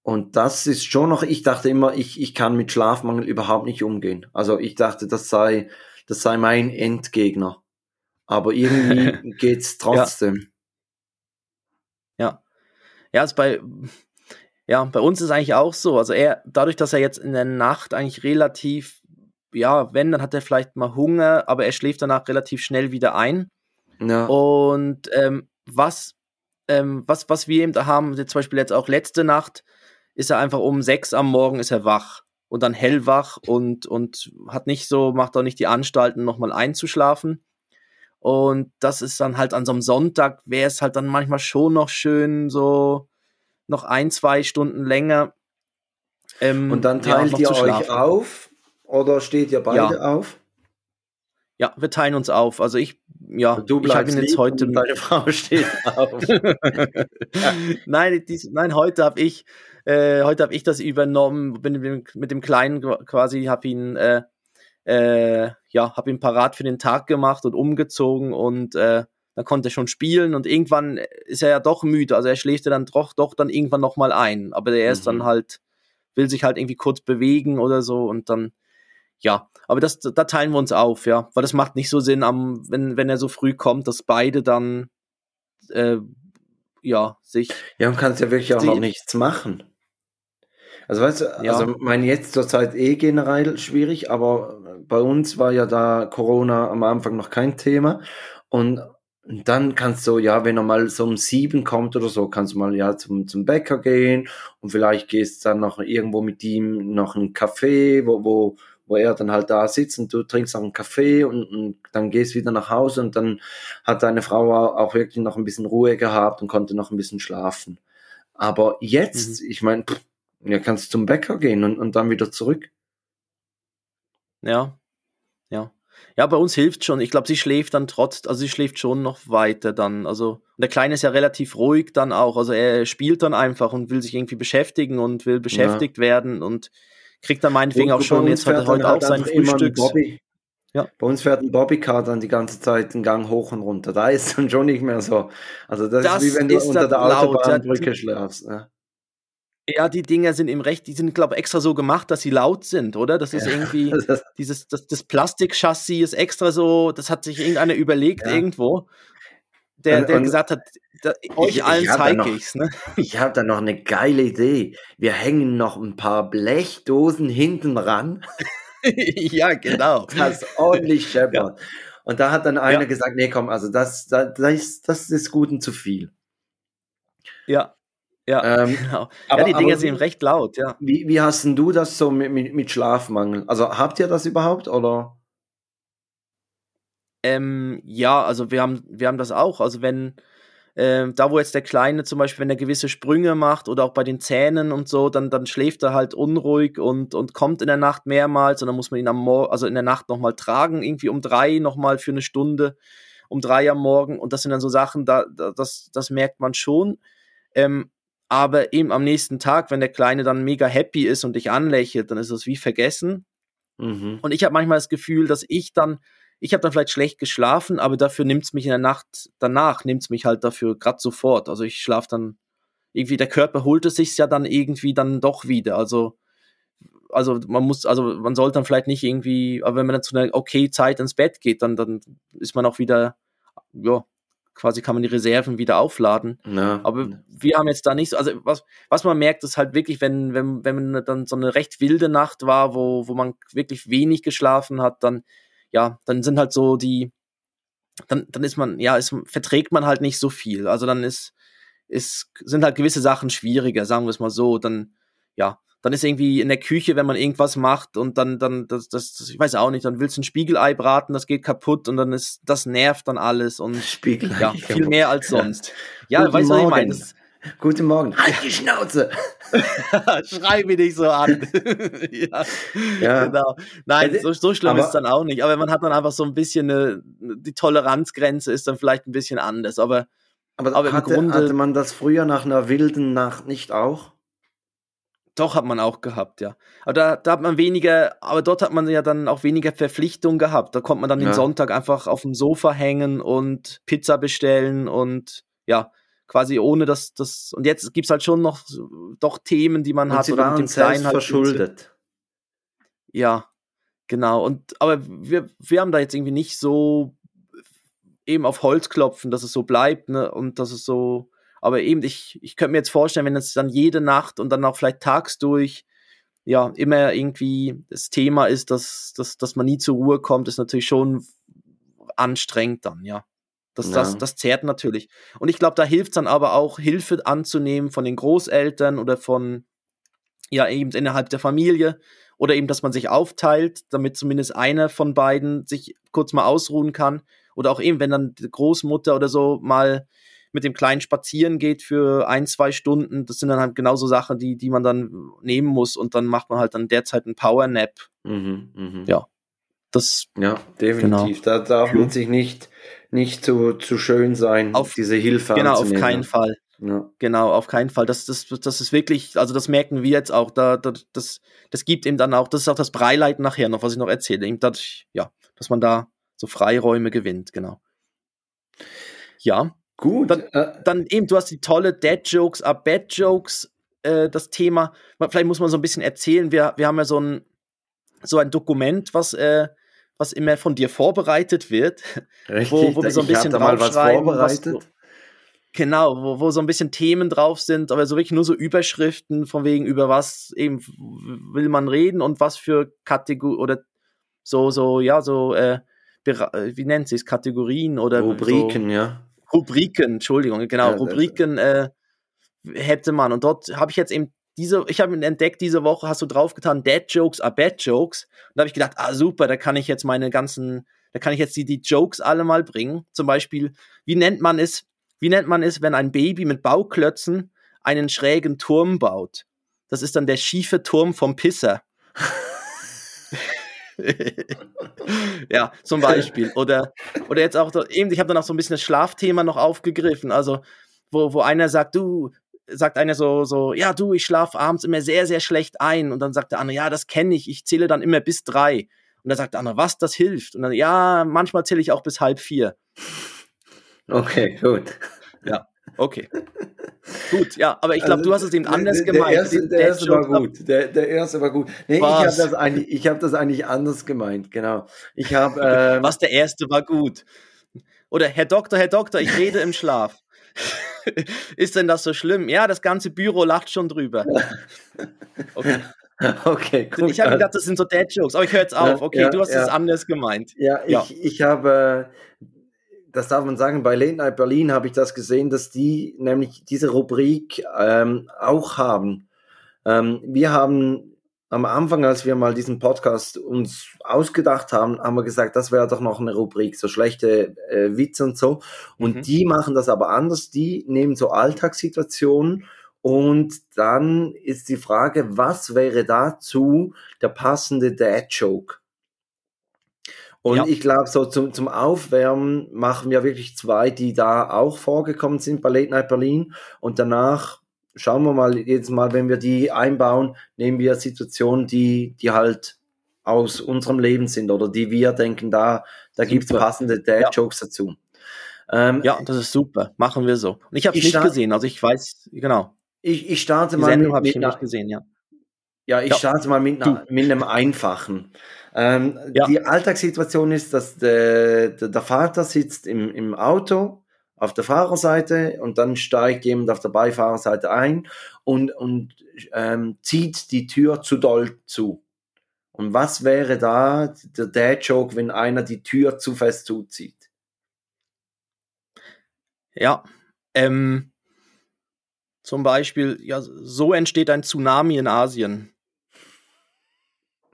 Und das ist schon noch, ich dachte immer, ich, ich kann mit Schlafmangel überhaupt nicht umgehen. Also ich dachte, das sei, das sei mein Endgegner. Aber irgendwie geht's trotzdem. Ja, ist bei, ja, bei uns ist eigentlich auch so. Also er, dadurch, dass er jetzt in der Nacht eigentlich relativ, ja, wenn, dann hat er vielleicht mal Hunger, aber er schläft danach relativ schnell wieder ein. Ja. Und ähm, was, ähm, was, was wir eben da haben, zum Beispiel jetzt auch letzte Nacht, ist er einfach um sechs am Morgen ist er wach und dann hellwach und, und hat nicht so, macht auch nicht die Anstalten, nochmal einzuschlafen. Und das ist dann halt an so einem Sonntag, wäre es halt dann manchmal schon noch schön, so noch ein, zwei Stunden länger. ähm, Und dann ja, teilt noch ihr euch schlafen. auf oder steht ihr beide auf? Ja, wir teilen uns auf. Also ich, ja, du ich habe bleibst ihn jetzt heute. und deine Frau steht auf. nein, dies, nein, heute habe ich, äh, heute habe ich das übernommen, bin bin mit dem Kleinen quasi, habe ihn, äh, äh, ja, habe ihn parat für den Tag gemacht und umgezogen und dann konnte er schon spielen und irgendwann ist er ja doch müde, also er schläft ja dann doch, doch dann irgendwann noch mal ein, aber er ist Mhm. dann halt, will sich halt irgendwie kurz bewegen oder so und dann, ja, aber das, da teilen wir uns auf, ja, weil das macht nicht so Sinn, am, wenn, wenn er so früh kommt, dass beide dann, äh, ja, sich Ja, und kannst ja wirklich auch noch nichts machen. Also weißt du, Ja. also mein jetzt zur Zeit eh generell schwierig, aber bei uns war ja da Corona am Anfang noch kein Thema. Und dann kannst du, ja, wenn er mal so um sieben kommt oder so, kannst du mal ja zum, zum Bäcker gehen und vielleicht gehst dann noch irgendwo mit ihm noch einen Kaffee, wo, wo, wo er dann halt da sitzt und du trinkst noch einen Kaffee und, und dann gehst wieder nach Hause und dann hat deine Frau auch wirklich noch ein bisschen Ruhe gehabt und konnte noch ein bisschen schlafen. Aber jetzt, ich meine, ja, kannst du zum Bäcker gehen und, und dann wieder zurück. Ja, ja. Ja, bei uns hilft schon. Ich glaube, sie schläft dann trotz, also sie schläft schon noch weiter dann. Also und der Kleine ist ja relativ ruhig dann auch. Also er spielt dann einfach und will sich irgendwie beschäftigen und will beschäftigt werden und kriegt dann meinetwegen auch schon, jetzt er heute halt auch sein. Bobby. Ja. Bei uns fährt ein Bobbycar dann die ganze Zeit den Gang hoch und runter. Da ist dann schon nicht mehr so. Also das, Das ist wie wenn du unter der laut, ja, Autobahnbrücke schläfst. Ja, die Dinger sind im Recht, die sind, glaube ich, extra so gemacht, dass sie laut sind, oder? Das ist Ja. irgendwie, Das, dieses, das, das Plastikchassis ist extra so, das hat sich irgendeiner überlegt Ja. irgendwo, der, der und- gesagt hat, da, euch ich allen zeige ich's, ne? ich habe da noch eine geile Idee. Wir hängen noch ein paar Blechdosen hinten ran, ja, genau. das ordentlich scheppert. Und da hat dann einer Ja. gesagt, nee, komm, also das, das, das, ist, das ist gut und zu viel. Ja. Ja, ähm, genau. Aber, ja, die Dinger sind recht laut, ja. Wie, wie hast denn du das so mit, mit, mit Schlafmangel? Also habt ihr das überhaupt oder? Ähm, ja, also wir haben, wir haben das auch. Also wenn, äh, da wo jetzt der Kleine zum Beispiel, wenn er gewisse Sprünge macht oder auch bei den Zähnen und so, dann, dann schläft er halt unruhig und, und kommt in der Nacht mehrmals und dann muss man ihn am Morgen, also in der Nacht nochmal tragen, irgendwie um drei nochmal für eine Stunde, um drei am Morgen und das sind dann so Sachen, da, da das, das merkt man schon. Ähm, aber eben am nächsten Tag, wenn der Kleine dann mega happy ist und dich anlächelt, dann ist es wie vergessen. Mhm. Und ich habe manchmal das Gefühl, dass ich dann ich habe dann vielleicht schlecht geschlafen, aber dafür nimmt es mich in der Nacht danach, nimmt es mich halt dafür gerade sofort. Also ich schlafe dann irgendwie, der Körper holt es sich ja dann irgendwie dann doch wieder. Also, also man muss, also man sollte dann vielleicht nicht irgendwie, aber wenn man dann zu einer okay Zeit ins Bett geht, dann, dann ist man auch wieder, ja, quasi kann man die Reserven wieder aufladen. Ja. Aber wir haben jetzt da nicht so, also was, was man merkt, ist halt wirklich, wenn, wenn, wenn man dann so eine recht wilde Nacht war, wo, wo man wirklich wenig geschlafen hat, dann ja, dann sind halt so die, dann, dann ist man, ja, ist, verträgt man halt nicht so viel. Also dann ist, ist, sind halt gewisse Sachen schwieriger, sagen wir es mal so. Dann, ja, dann ist irgendwie in der Küche, wenn man irgendwas macht und dann, dann, das, das, das ich weiß auch nicht, dann willst du ein Spiegelei braten, das geht kaputt und dann ist, das nervt dann alles und Spiegelei ja, viel mehr als sonst. Ja, ja weißt du, was ich meine? Guten Morgen. Halt die Schnauze. Schrei mich nicht so an. ja, ja, genau. Nein, so, so schlimm aber, ist es dann auch nicht. Aber man hat dann einfach so ein bisschen eine, die Toleranzgrenze ist dann vielleicht ein bisschen anders. Aber, aber, aber hatte, Grunde, hatte man das früher nach einer wilden Nacht nicht auch? Doch, hat man auch gehabt, ja. Aber da, da hat man weniger, aber dort hat man ja dann auch weniger Verpflichtung gehabt. Da konnte man dann ja. den Sonntag einfach auf dem Sofa hängen und Pizza bestellen und ja, quasi ohne dass das und jetzt gibt es halt schon noch doch Themen, die man und hat sie oder waren mit dem selbst halt verschuldet. Ja, genau und aber wir wir haben da jetzt irgendwie nicht so eben auf Holz klopfen, dass es so bleibt, ne und dass es so aber eben ich ich könnte mir jetzt vorstellen, wenn es dann jede Nacht und dann auch vielleicht tagsdurch ja immer irgendwie das Thema ist, dass dass dass man nie zur Ruhe kommt, ist natürlich schon anstrengend dann, ja. Das, ja. das, das zehrt natürlich. Und ich glaube, da hilft es dann aber auch, Hilfe anzunehmen von den Großeltern oder von, ja, eben innerhalb der Familie oder eben, dass man sich aufteilt, damit zumindest einer von beiden sich kurz mal ausruhen kann. Oder auch eben, wenn dann die Großmutter oder so mal mit dem Kleinen spazieren geht für ein, zwei Stunden, das sind dann halt genauso Sachen, die, die man dann nehmen muss und dann macht man halt dann derzeit einen Power Nap. Mhm, mh. Ja. Das, ja, definitiv. Genau. Da darf man sich nicht nicht zu, zu schön sein, auf, diese Hilfe Genau, auf keinen Fall. Ja. Genau, auf keinen Fall. Das, das, das ist wirklich, also das merken wir jetzt auch, da, da, das, das gibt eben dann auch, das ist auch das Breileid nachher noch, was ich noch erzähle, eben dadurch, ja, dass man da so Freiräume gewinnt, genau. Ja. Gut. Dann, äh, dann eben, du hast die tolle Dead Jokes, are Bad Jokes, äh, das Thema. Vielleicht muss man so ein bisschen erzählen, wir, wir haben ja so ein, so ein Dokument, was äh, was immer von dir vorbereitet wird, Richtig, wo, wo wir so ein bisschen mal was vorbereitet. Was, genau, wo, wo so ein bisschen Themen drauf sind, aber so wirklich nur so Überschriften von wegen über was eben will man reden und was für Kategorie oder so so ja so äh, wie nennt sie es Kategorien oder Rubriken so, ja Rubriken Entschuldigung genau ja, Rubriken äh, hätte man und dort habe ich jetzt eben diese, ich habe entdeckt, diese Woche hast du draufgetan, Dead Jokes are Bad Jokes. Und da habe ich gedacht, ah super, da kann ich jetzt meine ganzen, da kann ich jetzt die, die Jokes alle mal bringen. Zum Beispiel, wie nennt man es, wie nennt man es, wenn ein Baby mit Bauklötzen einen schrägen Turm baut? Das ist dann der schiefe Turm vom Pisser. ja, zum Beispiel. Oder, oder jetzt auch, eben, ich habe dann auch so ein bisschen das Schlafthema noch aufgegriffen. Also, wo, wo einer sagt, du, sagt einer so, so, ja, du, ich schlafe abends immer sehr, sehr schlecht ein. Und dann sagt der andere, ja, das kenne ich, ich zähle dann immer bis drei. Und dann sagt der andere, was, das hilft? Und dann, ja, manchmal zähle ich auch bis halb vier. Okay, gut. Ja, okay. gut, ja, aber ich glaube, also, du hast es eben anders der, gemeint. Der erste, der erste war gut. Der, der erste war gut. Nee, ich habe das, eigentlich, hab das eigentlich anders gemeint, genau. Ich habe. Ähm, was, der erste war gut? Oder Herr Doktor, Herr Doktor, ich rede im Schlaf. ist denn das so schlimm? Ja, das ganze Büro lacht schon drüber. Okay. Okay, cool. Ich habe gedacht, das sind so Dad-Jokes, aber ich höre jetzt auf. Okay, ja, du hast ja. es anders gemeint. Ja, ich, ja. ich habe das darf man sagen, bei Late Night Berlin habe ich das gesehen, dass die nämlich diese Rubrik ähm, auch haben. Ähm, wir haben am Anfang, als wir mal diesen Podcast uns ausgedacht haben, haben wir gesagt, das wäre doch noch eine Rubrik, so schlechte äh, Witze und so. Und mhm. die machen das aber anders. Die nehmen so Alltagssituationen und dann ist die Frage, was wäre dazu der passende Dad-Joke? Und ja. ich glaube, so zum, zum Aufwärmen machen wir wirklich zwei, die da auch vorgekommen sind bei Late Night Berlin. Und danach schauen wir mal jedes Mal, wenn wir die einbauen, nehmen wir Situationen, die, die halt aus unserem Leben sind oder die wir denken, da, da gibt es passende Dad-Jokes ja. dazu. Ähm, ja, das ist super. Machen wir so. Und ich habe es nicht gesehen, also ich weiß, genau. Ich, ich starte die mal Sendung mit, mit nicht gesehen, ja. Ja, ich ja. starte mal mit, mit einem einfachen. Ähm, ja. Die Alltagssituation ist, dass der, der Vater sitzt im, im Auto auf der Fahrerseite und dann steigt jemand auf der Beifahrerseite ein und, und ähm, zieht die Tür zu doll zu. Und was wäre da der Dad-Joke, wenn einer die Tür zu fest zuzieht? Ja, ähm, zum Beispiel, ja, so entsteht ein Tsunami in Asien.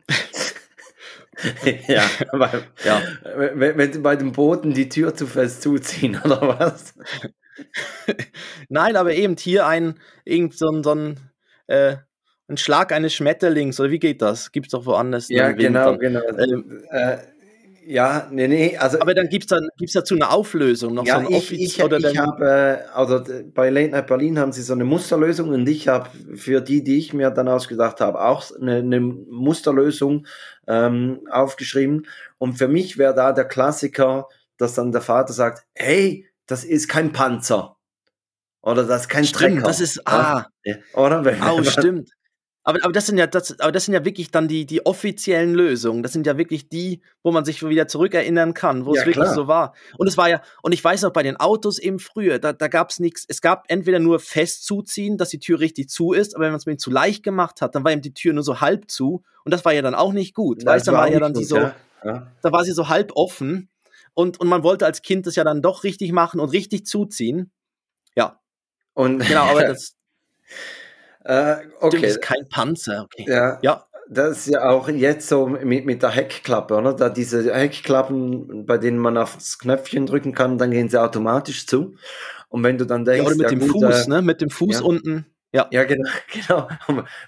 ja, weil, ja. Wenn, wenn bei dem Boden die Tür zu fest zuziehen, oder was? Nein, aber eben hier ein, irgend so ein, so ein, äh, ein Schlag eines Schmetterlings, oder wie geht das? Gibt es doch woanders. Ja, genau, genau. Ähm, äh, ja, nee, nee. Also, aber dann gibt es dann gibt's dazu eine Auflösung, noch ja, so ein ich, ich, oder ich habe, also bei Late Night Berlin haben sie so eine Musterlösung und ich habe für die, die ich mir dann ausgedacht habe, auch eine, eine Musterlösung ähm, aufgeschrieben. Und für mich wäre da der Klassiker, dass dann der Vater sagt, hey, das ist kein Panzer. Oder das ist kein stimmt, Trecker. Das ist, ah. Ja. Oder? Oh, stimmt. Aber, aber, das sind ja, das, aber das sind ja wirklich dann die, die offiziellen Lösungen. Das sind ja wirklich die, wo man sich wieder zurückerinnern kann, wo ja, es wirklich klar. so war. Und es war ja, und ich weiß auch bei den Autos eben früher, da, da gab es nichts. Es gab entweder nur fest zuziehen, dass die Tür richtig zu ist, aber wenn man es mir zu leicht gemacht hat, dann war eben die Tür nur so halb zu. Und das war ja dann auch nicht gut. Ja, weißt du, dann war ja dann gut, die so, ja. da war sie so halb offen. Und, und man wollte als Kind das ja dann doch richtig machen und richtig zuziehen. Ja. Und genau, aber das. Äh, okay. Stimmt, ist kein Panzer. Okay. Ja. ja. Das ist ja auch jetzt so mit, mit der Heckklappe, oder? Da diese Heckklappen, bei denen man aufs Knöpfchen drücken kann, dann gehen sie automatisch zu. Und wenn du dann denkst. Ja, oder mit ja, dem gut, Fuß, äh, ne? Mit dem Fuß ja. unten. Ja. ja, genau, genau.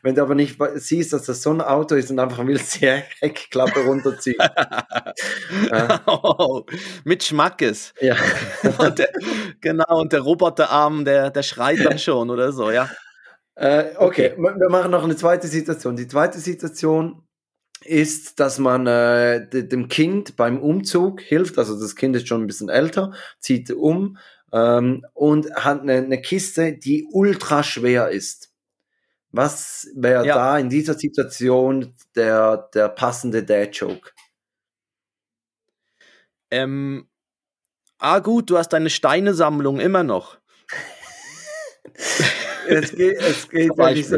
Wenn du aber nicht siehst, dass das so ein Auto ist und einfach willst die Heckklappe runterziehen. ja. oh, mit Schmackes. Ja. und der, genau, und der Roboterarm, der, der schreit dann schon oder so, ja. Äh, okay. okay, wir machen noch eine zweite Situation. Die zweite Situation ist, dass man äh, dem Kind beim Umzug hilft. Also das Kind ist schon ein bisschen älter, zieht um ähm, und hat eine, eine, Kiste, die ultra schwer ist. Was wäre ja. da in dieser Situation der, der passende Dad-Joke? Ähm, ah gut, du hast deine Steinesammlung immer noch. es geht, es geht ja nicht so,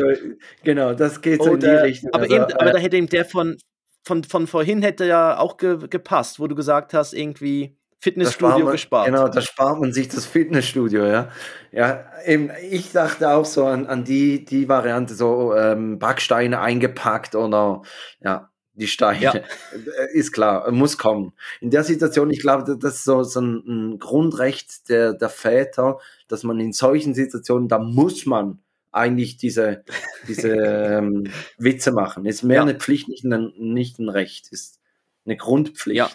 genau, das geht so in die Richtung. Aber, also, eben, aber äh, da hätte eben der von, von, von vorhin hätte ja auch ge, gepasst, wo du gesagt hast, irgendwie Fitnessstudio man, gespart. Genau, da spart man sich das Fitnessstudio, ja. Ja, eben, ich dachte auch so an, an die, die Variante, so ähm, Backsteine eingepackt oder ja, die Steine. Ja. Ist klar, muss kommen. In der Situation, ich glaube, das ist so, so ein, ein Grundrecht der, der Väter, dass man in solchen Situationen, da muss man eigentlich diese, diese ähm, Witze machen. Ist mehr ja. eine Pflicht, nicht ein, nicht ein Recht. Ist eine Grundpflicht. Ja.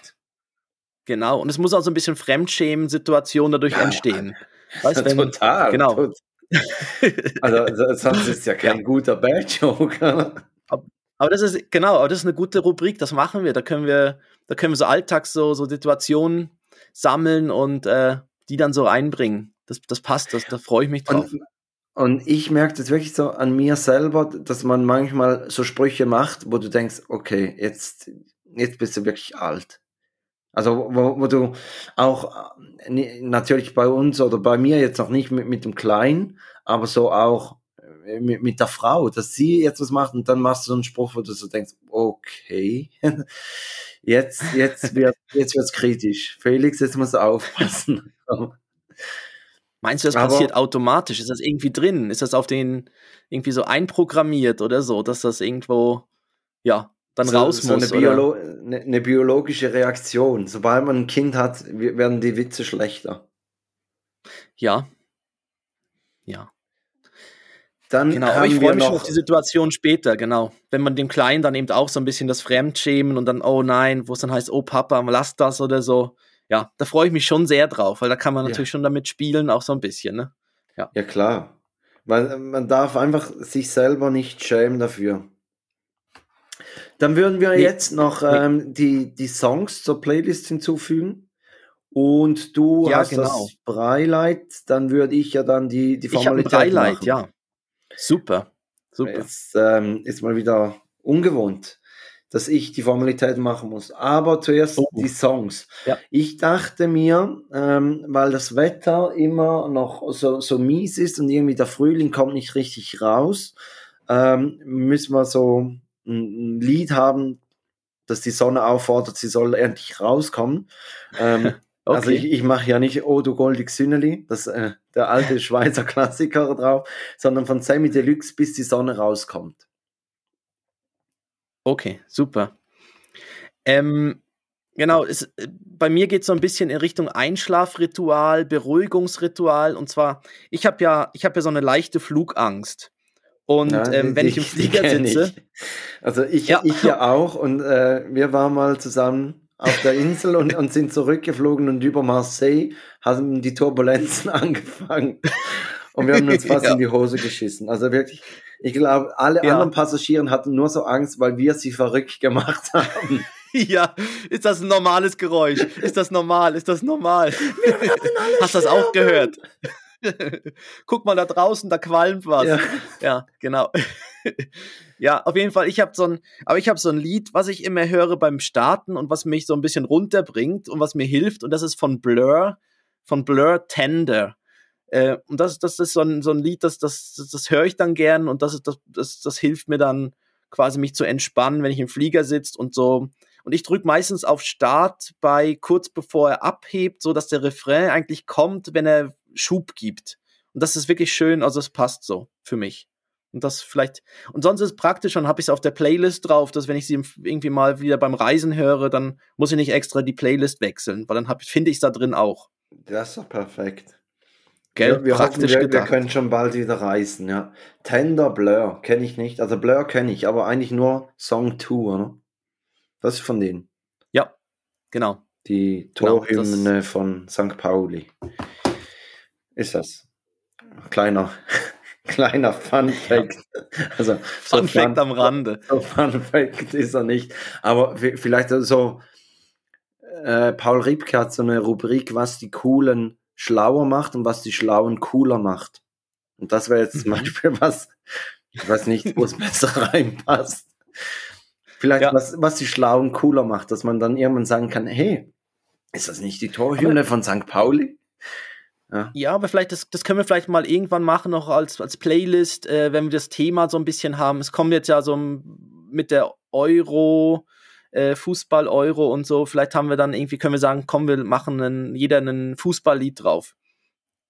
Genau. Und es muss auch so ein bisschen Fremdschämen-Situation dadurch ja. entstehen. Weißt, wenn, Total. Genau. Tot. Also, sonst ist ja kein guter Bad-Joke. Aber das ist, genau, aber das ist eine gute Rubrik, das machen wir. Da können wir, da können wir so Alltags, so, so Situationen sammeln und äh, die dann so einbringen. Das, das passt, das, da freue ich mich drauf. Und, und ich merke das wirklich so an mir selber, dass man manchmal so Sprüche macht, wo du denkst, okay, jetzt, jetzt bist du wirklich alt. Also wo, wo du auch äh, natürlich bei uns oder bei mir jetzt noch nicht mit, mit dem Kleinen, aber so auch mit, mit der Frau, dass sie jetzt was macht und dann machst du so einen Spruch, wo du so denkst, okay, jetzt, jetzt wird jetzt wird's kritisch. Felix, jetzt musst du aufpassen. Meinst du, das Aber passiert automatisch? Ist das irgendwie drin? Ist das auf den irgendwie so einprogrammiert oder so, dass das irgendwo, ja, dann so, raus so muss? Eine, Biolo eine, eine, biologische Reaktion. Sobald man ein Kind hat, werden die Witze schlechter. Ja. Ja. Dann genau, aber ich freue mich schon auf die Situation später, genau. Wenn man dem Kleinen dann eben auch so ein bisschen das Fremdschämen und dann, oh nein, wo es dann heißt, oh Papa, lass das oder so ja, da freue ich mich schon sehr drauf, weil da kann man natürlich ja. schon damit spielen, auch so ein bisschen. Ne? Ja. ja, klar. Weil äh, man darf einfach sich selber nicht schämen dafür. Dann würden wir nee. jetzt noch ähm, die, die Songs zur Playlist hinzufügen. Und du ja, hast genau. das Breileit, dann würde ich ja dann die, die Formalität ich Breileit, machen. ja. Super, super. Jetzt ähm, ist mal wieder ungewohnt dass ich die Formalität machen muss. Aber zuerst oh. die Songs. Ja. Ich dachte mir, ähm, weil das Wetter immer noch so, so mies ist und irgendwie der Frühling kommt nicht richtig raus, ähm, müssen wir so ein, ein Lied haben, dass die Sonne auffordert, sie soll endlich rauskommen. Ähm, also okay. Also ich, ich mache ja nicht Oh du goldig Sünneli, das äh, der alte Schweizer Klassiker drauf, sondern von Sammy Deluxe bis die Sonne rauskommt. Okay, super. Ähm, genau, es, äh, bei mir geht es so ein bisschen in Richtung Einschlafritual, Beruhigungsritual. Und zwar, ich habe ja, ich habe ja so eine leichte Flugangst. Und ja, ähm, wenn die, ich im Flieger sitze. Ich. Also ich ja. ich ja auch. Und äh, wir waren mal zusammen auf der Insel und, und sind zurückgeflogen und über Marseille haben die Turbulenzen angefangen. Und wir haben uns fast ja. in die Hose geschissen. Also wirklich, ich glaube, alle ja. anderen Passagiere hatten nur so Angst, weil wir sie verrückt gemacht haben. Ja, ist das ein normales Geräusch? Ist das normal? Ist das normal? Hast du das auch gehört? Guck mal da draußen, da qualmt was. Ja, ja genau. ja, auf jeden Fall, ich habe so ein, aber ich habe so ein Lied, was ich immer höre beim Starten und was mich so ein bisschen runterbringt und was mir hilft und das ist von Blur, von Blur Tender. Äh, und das, das ist so ein, so ein Lied, das, das, das, höre ich dann gern und das, das, das, das hilft mir dann quasi mich zu entspannen, wenn ich im Flieger sitze und so. Und ich drücke meistens auf Start bei kurz bevor er abhebt, so dass der Refrain eigentlich kommt, wenn er Schub gibt. Und das ist wirklich schön, also es passt so für mich. Und das vielleicht, und sonst ist es praktisch, dann habe ich es auf der Playlist drauf, dass wenn ich sie irgendwie mal wieder beim Reisen höre, dann muss ich nicht extra die Playlist wechseln, weil dann finde ich es da drin auch. Das ist doch perfekt. Gell? Wir, Praktisch hoffen, wir, wir, können schon bald wieder reisen, ja. Tender Blur kenne ich nicht. Also Blur kenne ich, aber eigentlich nur Song 2, oder? Das ist von denen. Ja, genau. Die genau, Torhymne genau, von St. Pauli. Ist das. Kleiner, kleiner Fun Fact. Also, so Fun Fact am Rande. So Fun Fact ist er nicht. Aber vielleicht so, äh, Paul Riebke hat so eine Rubrik, was die coolen schlauer macht und was die Schlauen cooler macht. Und das wäre jetzt zum mhm. Beispiel was, ich weiß nicht, wo es besser reinpasst. Vielleicht ja. was, was die Schlauen cooler macht, dass man dann irgendwann sagen kann, hey, ist das nicht die Torhymne von St. Pauli? Ja. ja, aber vielleicht, das, das können wir vielleicht mal irgendwann machen, noch als, als Playlist, äh, wenn wir das Thema so ein bisschen haben. Es kommt jetzt ja so mit der Euro, äh, Fußball-Euro und so, vielleicht haben wir dann irgendwie, können wir sagen, komm, wir machen einen, jeder einen Fußballlied drauf.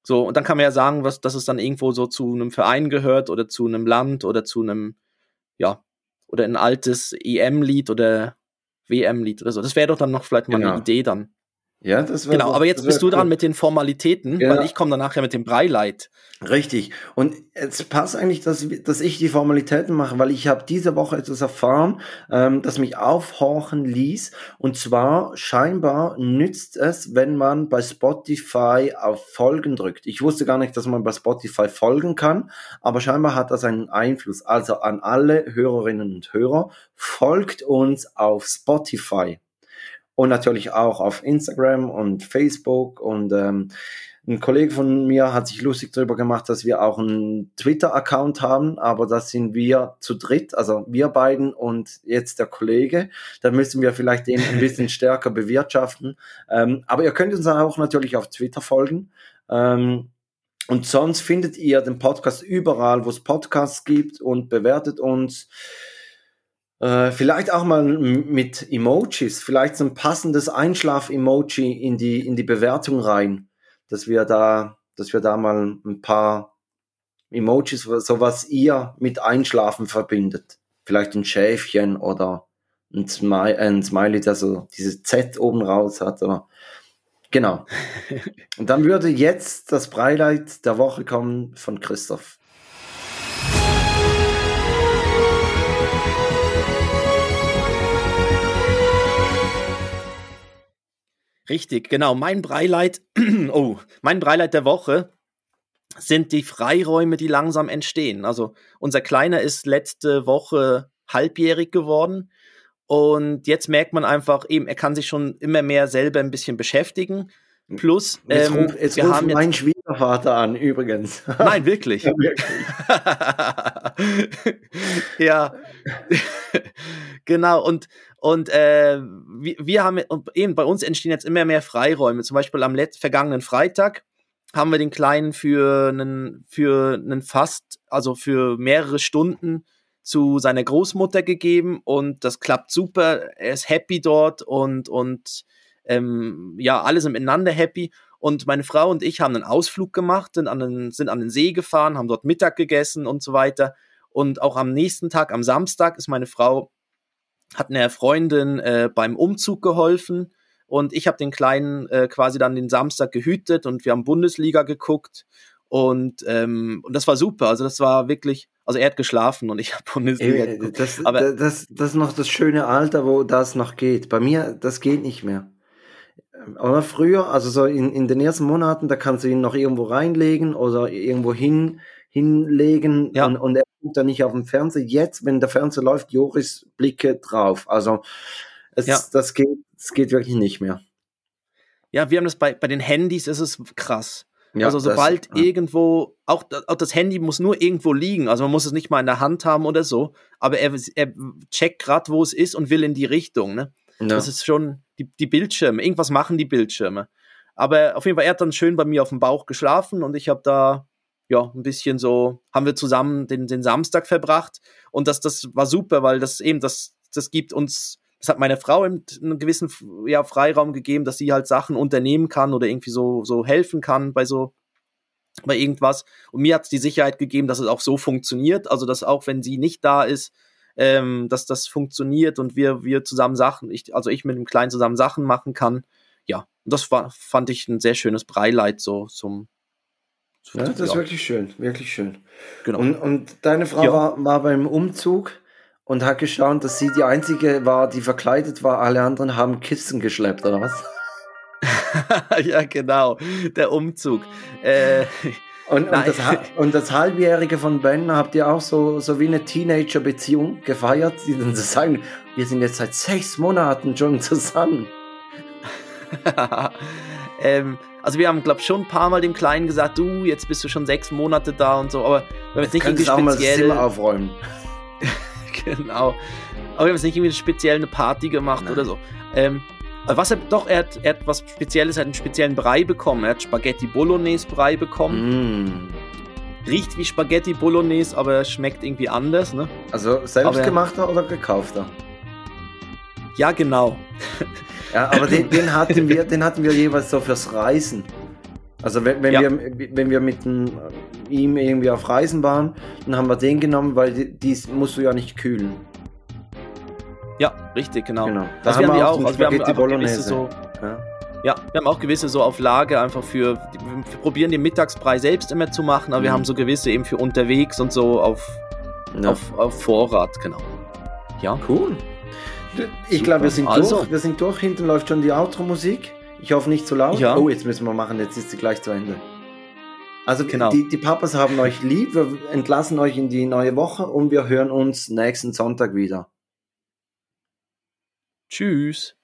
So, und dann kann man ja sagen, was, dass es dann irgendwo so zu einem Verein gehört oder zu einem Land oder zu einem, ja, oder ein altes EM-Lied oder WM-Lied oder so. Das wäre doch dann noch vielleicht mal genau. eine Idee dann. Ja, das war Genau, aber jetzt bist du dran mit den Formalitäten, ja. weil ich komme dann nachher mit dem Breileit. Richtig. Und es passt eigentlich, dass, dass ich die Formalitäten mache, weil ich habe diese Woche etwas erfahren, ähm, das mich aufhorchen ließ. Und zwar scheinbar nützt es, wenn man bei Spotify auf Folgen drückt. Ich wusste gar nicht, dass man bei Spotify folgen kann, aber scheinbar hat das einen Einfluss. Also an alle Hörerinnen und Hörer, folgt uns auf Spotify und natürlich auch auf Instagram und Facebook und ähm, ein Kollege von mir hat sich lustig darüber gemacht, dass wir auch einen Twitter-Account haben, aber das sind wir zu dritt, also wir beiden und jetzt der Kollege. Da müssen wir vielleicht den ein bisschen stärker bewirtschaften. Ähm, aber ihr könnt uns auch natürlich auf Twitter folgen. Ähm, Und sonst findet ihr den Podcast überall, wo es Podcasts gibt und bewertet uns. Äh, vielleicht auch mal mit Emojis, vielleicht so ein passendes Einschlaf-Emoji in die, in die Bewertung rein, dass wir da, dass wir da mal ein paar Emojis, so was ihr mit Einschlafen verbindet. Vielleicht ein Schäfchen oder ein Smiley, ein Smiley der so dieses Z oben raus hat oder Genau. Und dann würde jetzt das Breileid der Woche kommen von Christoph. Richtig, genau. Mein Breileid, oh, mein Breileid der Woche sind die Freiräume, die langsam entstehen. Also unser Kleiner ist letzte Woche halbjährig geworden und jetzt merkt man einfach eben, er kann sich schon immer mehr selber ein bisschen beschäftigen. Plus, jetzt, ähm, ruf, jetzt wir haben meinen Schwiegervater an, übrigens. Nein, wirklich. ja, wirklich. ja. genau. Und, und äh, wir, wir haben eben bei uns entstehen jetzt immer mehr Freiräume. Zum Beispiel am letzten vergangenen Freitag haben wir den Kleinen für einen, für einen fast, also für mehrere Stunden zu seiner Großmutter gegeben und das klappt super. Er ist happy dort und, und ähm, ja, alle sind miteinander happy. Und meine Frau und ich haben einen Ausflug gemacht, sind an, den, sind an den See gefahren, haben dort Mittag gegessen und so weiter. Und auch am nächsten Tag, am Samstag, ist meine Frau, hat einer Freundin äh, beim Umzug geholfen. Und ich habe den Kleinen äh, quasi dann den Samstag gehütet und wir haben Bundesliga geguckt. Und, ähm, und das war super. Also das war wirklich, also er hat geschlafen und ich habe Bundesliga Ey, geguckt. Das, Aber das, das ist noch das schöne Alter, wo das noch geht. Bei mir, das geht nicht mehr. Aber früher, also so in, in den ersten Monaten, da kannst du ihn noch irgendwo reinlegen oder irgendwo hin, hinlegen ja. und, und er dann nicht auf dem Fernseher. Jetzt, wenn der Fernseher läuft, Joris Blicke drauf. Also es, ja. das, geht, das geht wirklich nicht mehr. Ja, wir haben das bei, bei den Handys, ist es krass. Ja, also sobald das, ja. irgendwo, auch, auch, das Handy muss nur irgendwo liegen, also man muss es nicht mal in der Hand haben oder so, aber er, er checkt gerade, wo es ist und will in die Richtung. Ne? Ja. Das ist schon die, die Bildschirme, irgendwas machen die Bildschirme. Aber auf jeden Fall, er hat dann schön bei mir auf dem Bauch geschlafen und ich habe da ja ein bisschen so, haben wir zusammen den, den Samstag verbracht und das, das war super, weil das eben, das, das gibt uns das hat meine Frau einen gewissen ja, Freiraum gegeben, dass sie halt Sachen unternehmen kann oder irgendwie so, so helfen kann bei so bei irgendwas. Und mir hat es die Sicherheit gegeben, dass es auch so funktioniert. Also, dass auch wenn sie nicht da ist, ähm, dass das funktioniert und wir, wir zusammen Sachen, ich, also ich mit dem Kleinen zusammen Sachen machen kann. Ja, das war, fand ich ein sehr schönes Breileid so zum. Ja, das ja. ist wirklich schön, wirklich schön. Genau. Und, und deine Frau ja. war, war beim Umzug und hat geschaut, dass sie die einzige war, die verkleidet war. Alle anderen haben Kissen geschleppt, oder was? ja, genau. Der Umzug. Äh, und, und, das, und, das, Halbjährige von Ben habt ihr auch so, so wie eine Teenager-Beziehung gefeiert, die dann sagen, wir sind jetzt seit sechs Monaten schon zusammen. ähm, also wir haben, glaube ich, schon ein paar Mal dem Kleinen gesagt, du, jetzt bist du schon sechs Monate da und so, aber wir haben jetzt nicht irgendwie speziell... Auch mal das Zimmer aufräumen. genau. Aber wir haben jetzt nicht irgendwie speziell eine Party gemacht Nein. oder so. Ähm, was er doch, er hat, er hat was Spezielles, er hat einen speziellen Brei bekommen. Er hat Spaghetti Bolognese Brei bekommen. Mm. Riecht wie Spaghetti Bolognese, aber schmeckt irgendwie anders, ne? Also selbstgemachter oder gekaufter? Ja, genau. ja, aber den, den, hatten wir, den hatten wir jeweils so fürs Reisen. Also wenn, wenn ja. wir, wenn wir mit dem, ihm irgendwie auf Reisen waren, dann haben wir den genommen, weil dies musst du ja nicht kühlen. Ja, richtig, genau. genau. Da also haben wir, die auch, also wir haben einfach gewisse so, ja. ja. wir haben auch gewisse so auf Lage einfach für, wir probieren den Mittagsbrei selbst immer zu machen, aber mhm. wir haben so gewisse eben für unterwegs und so auf, ja. auf, auf Vorrat, genau. Ja. Cool. Ich glaube, wir sind also. durch. Wir sind durch. Hinten läuft schon die Outro-Musik. Ich hoffe nicht zu laut. Ja. Oh, jetzt müssen wir machen. Jetzt ist sie gleich zu Ende. Also genau. die, die Papas haben euch lieb. Wir entlassen euch in die neue Woche und wir hören uns nächsten Sonntag wieder. Tschüss.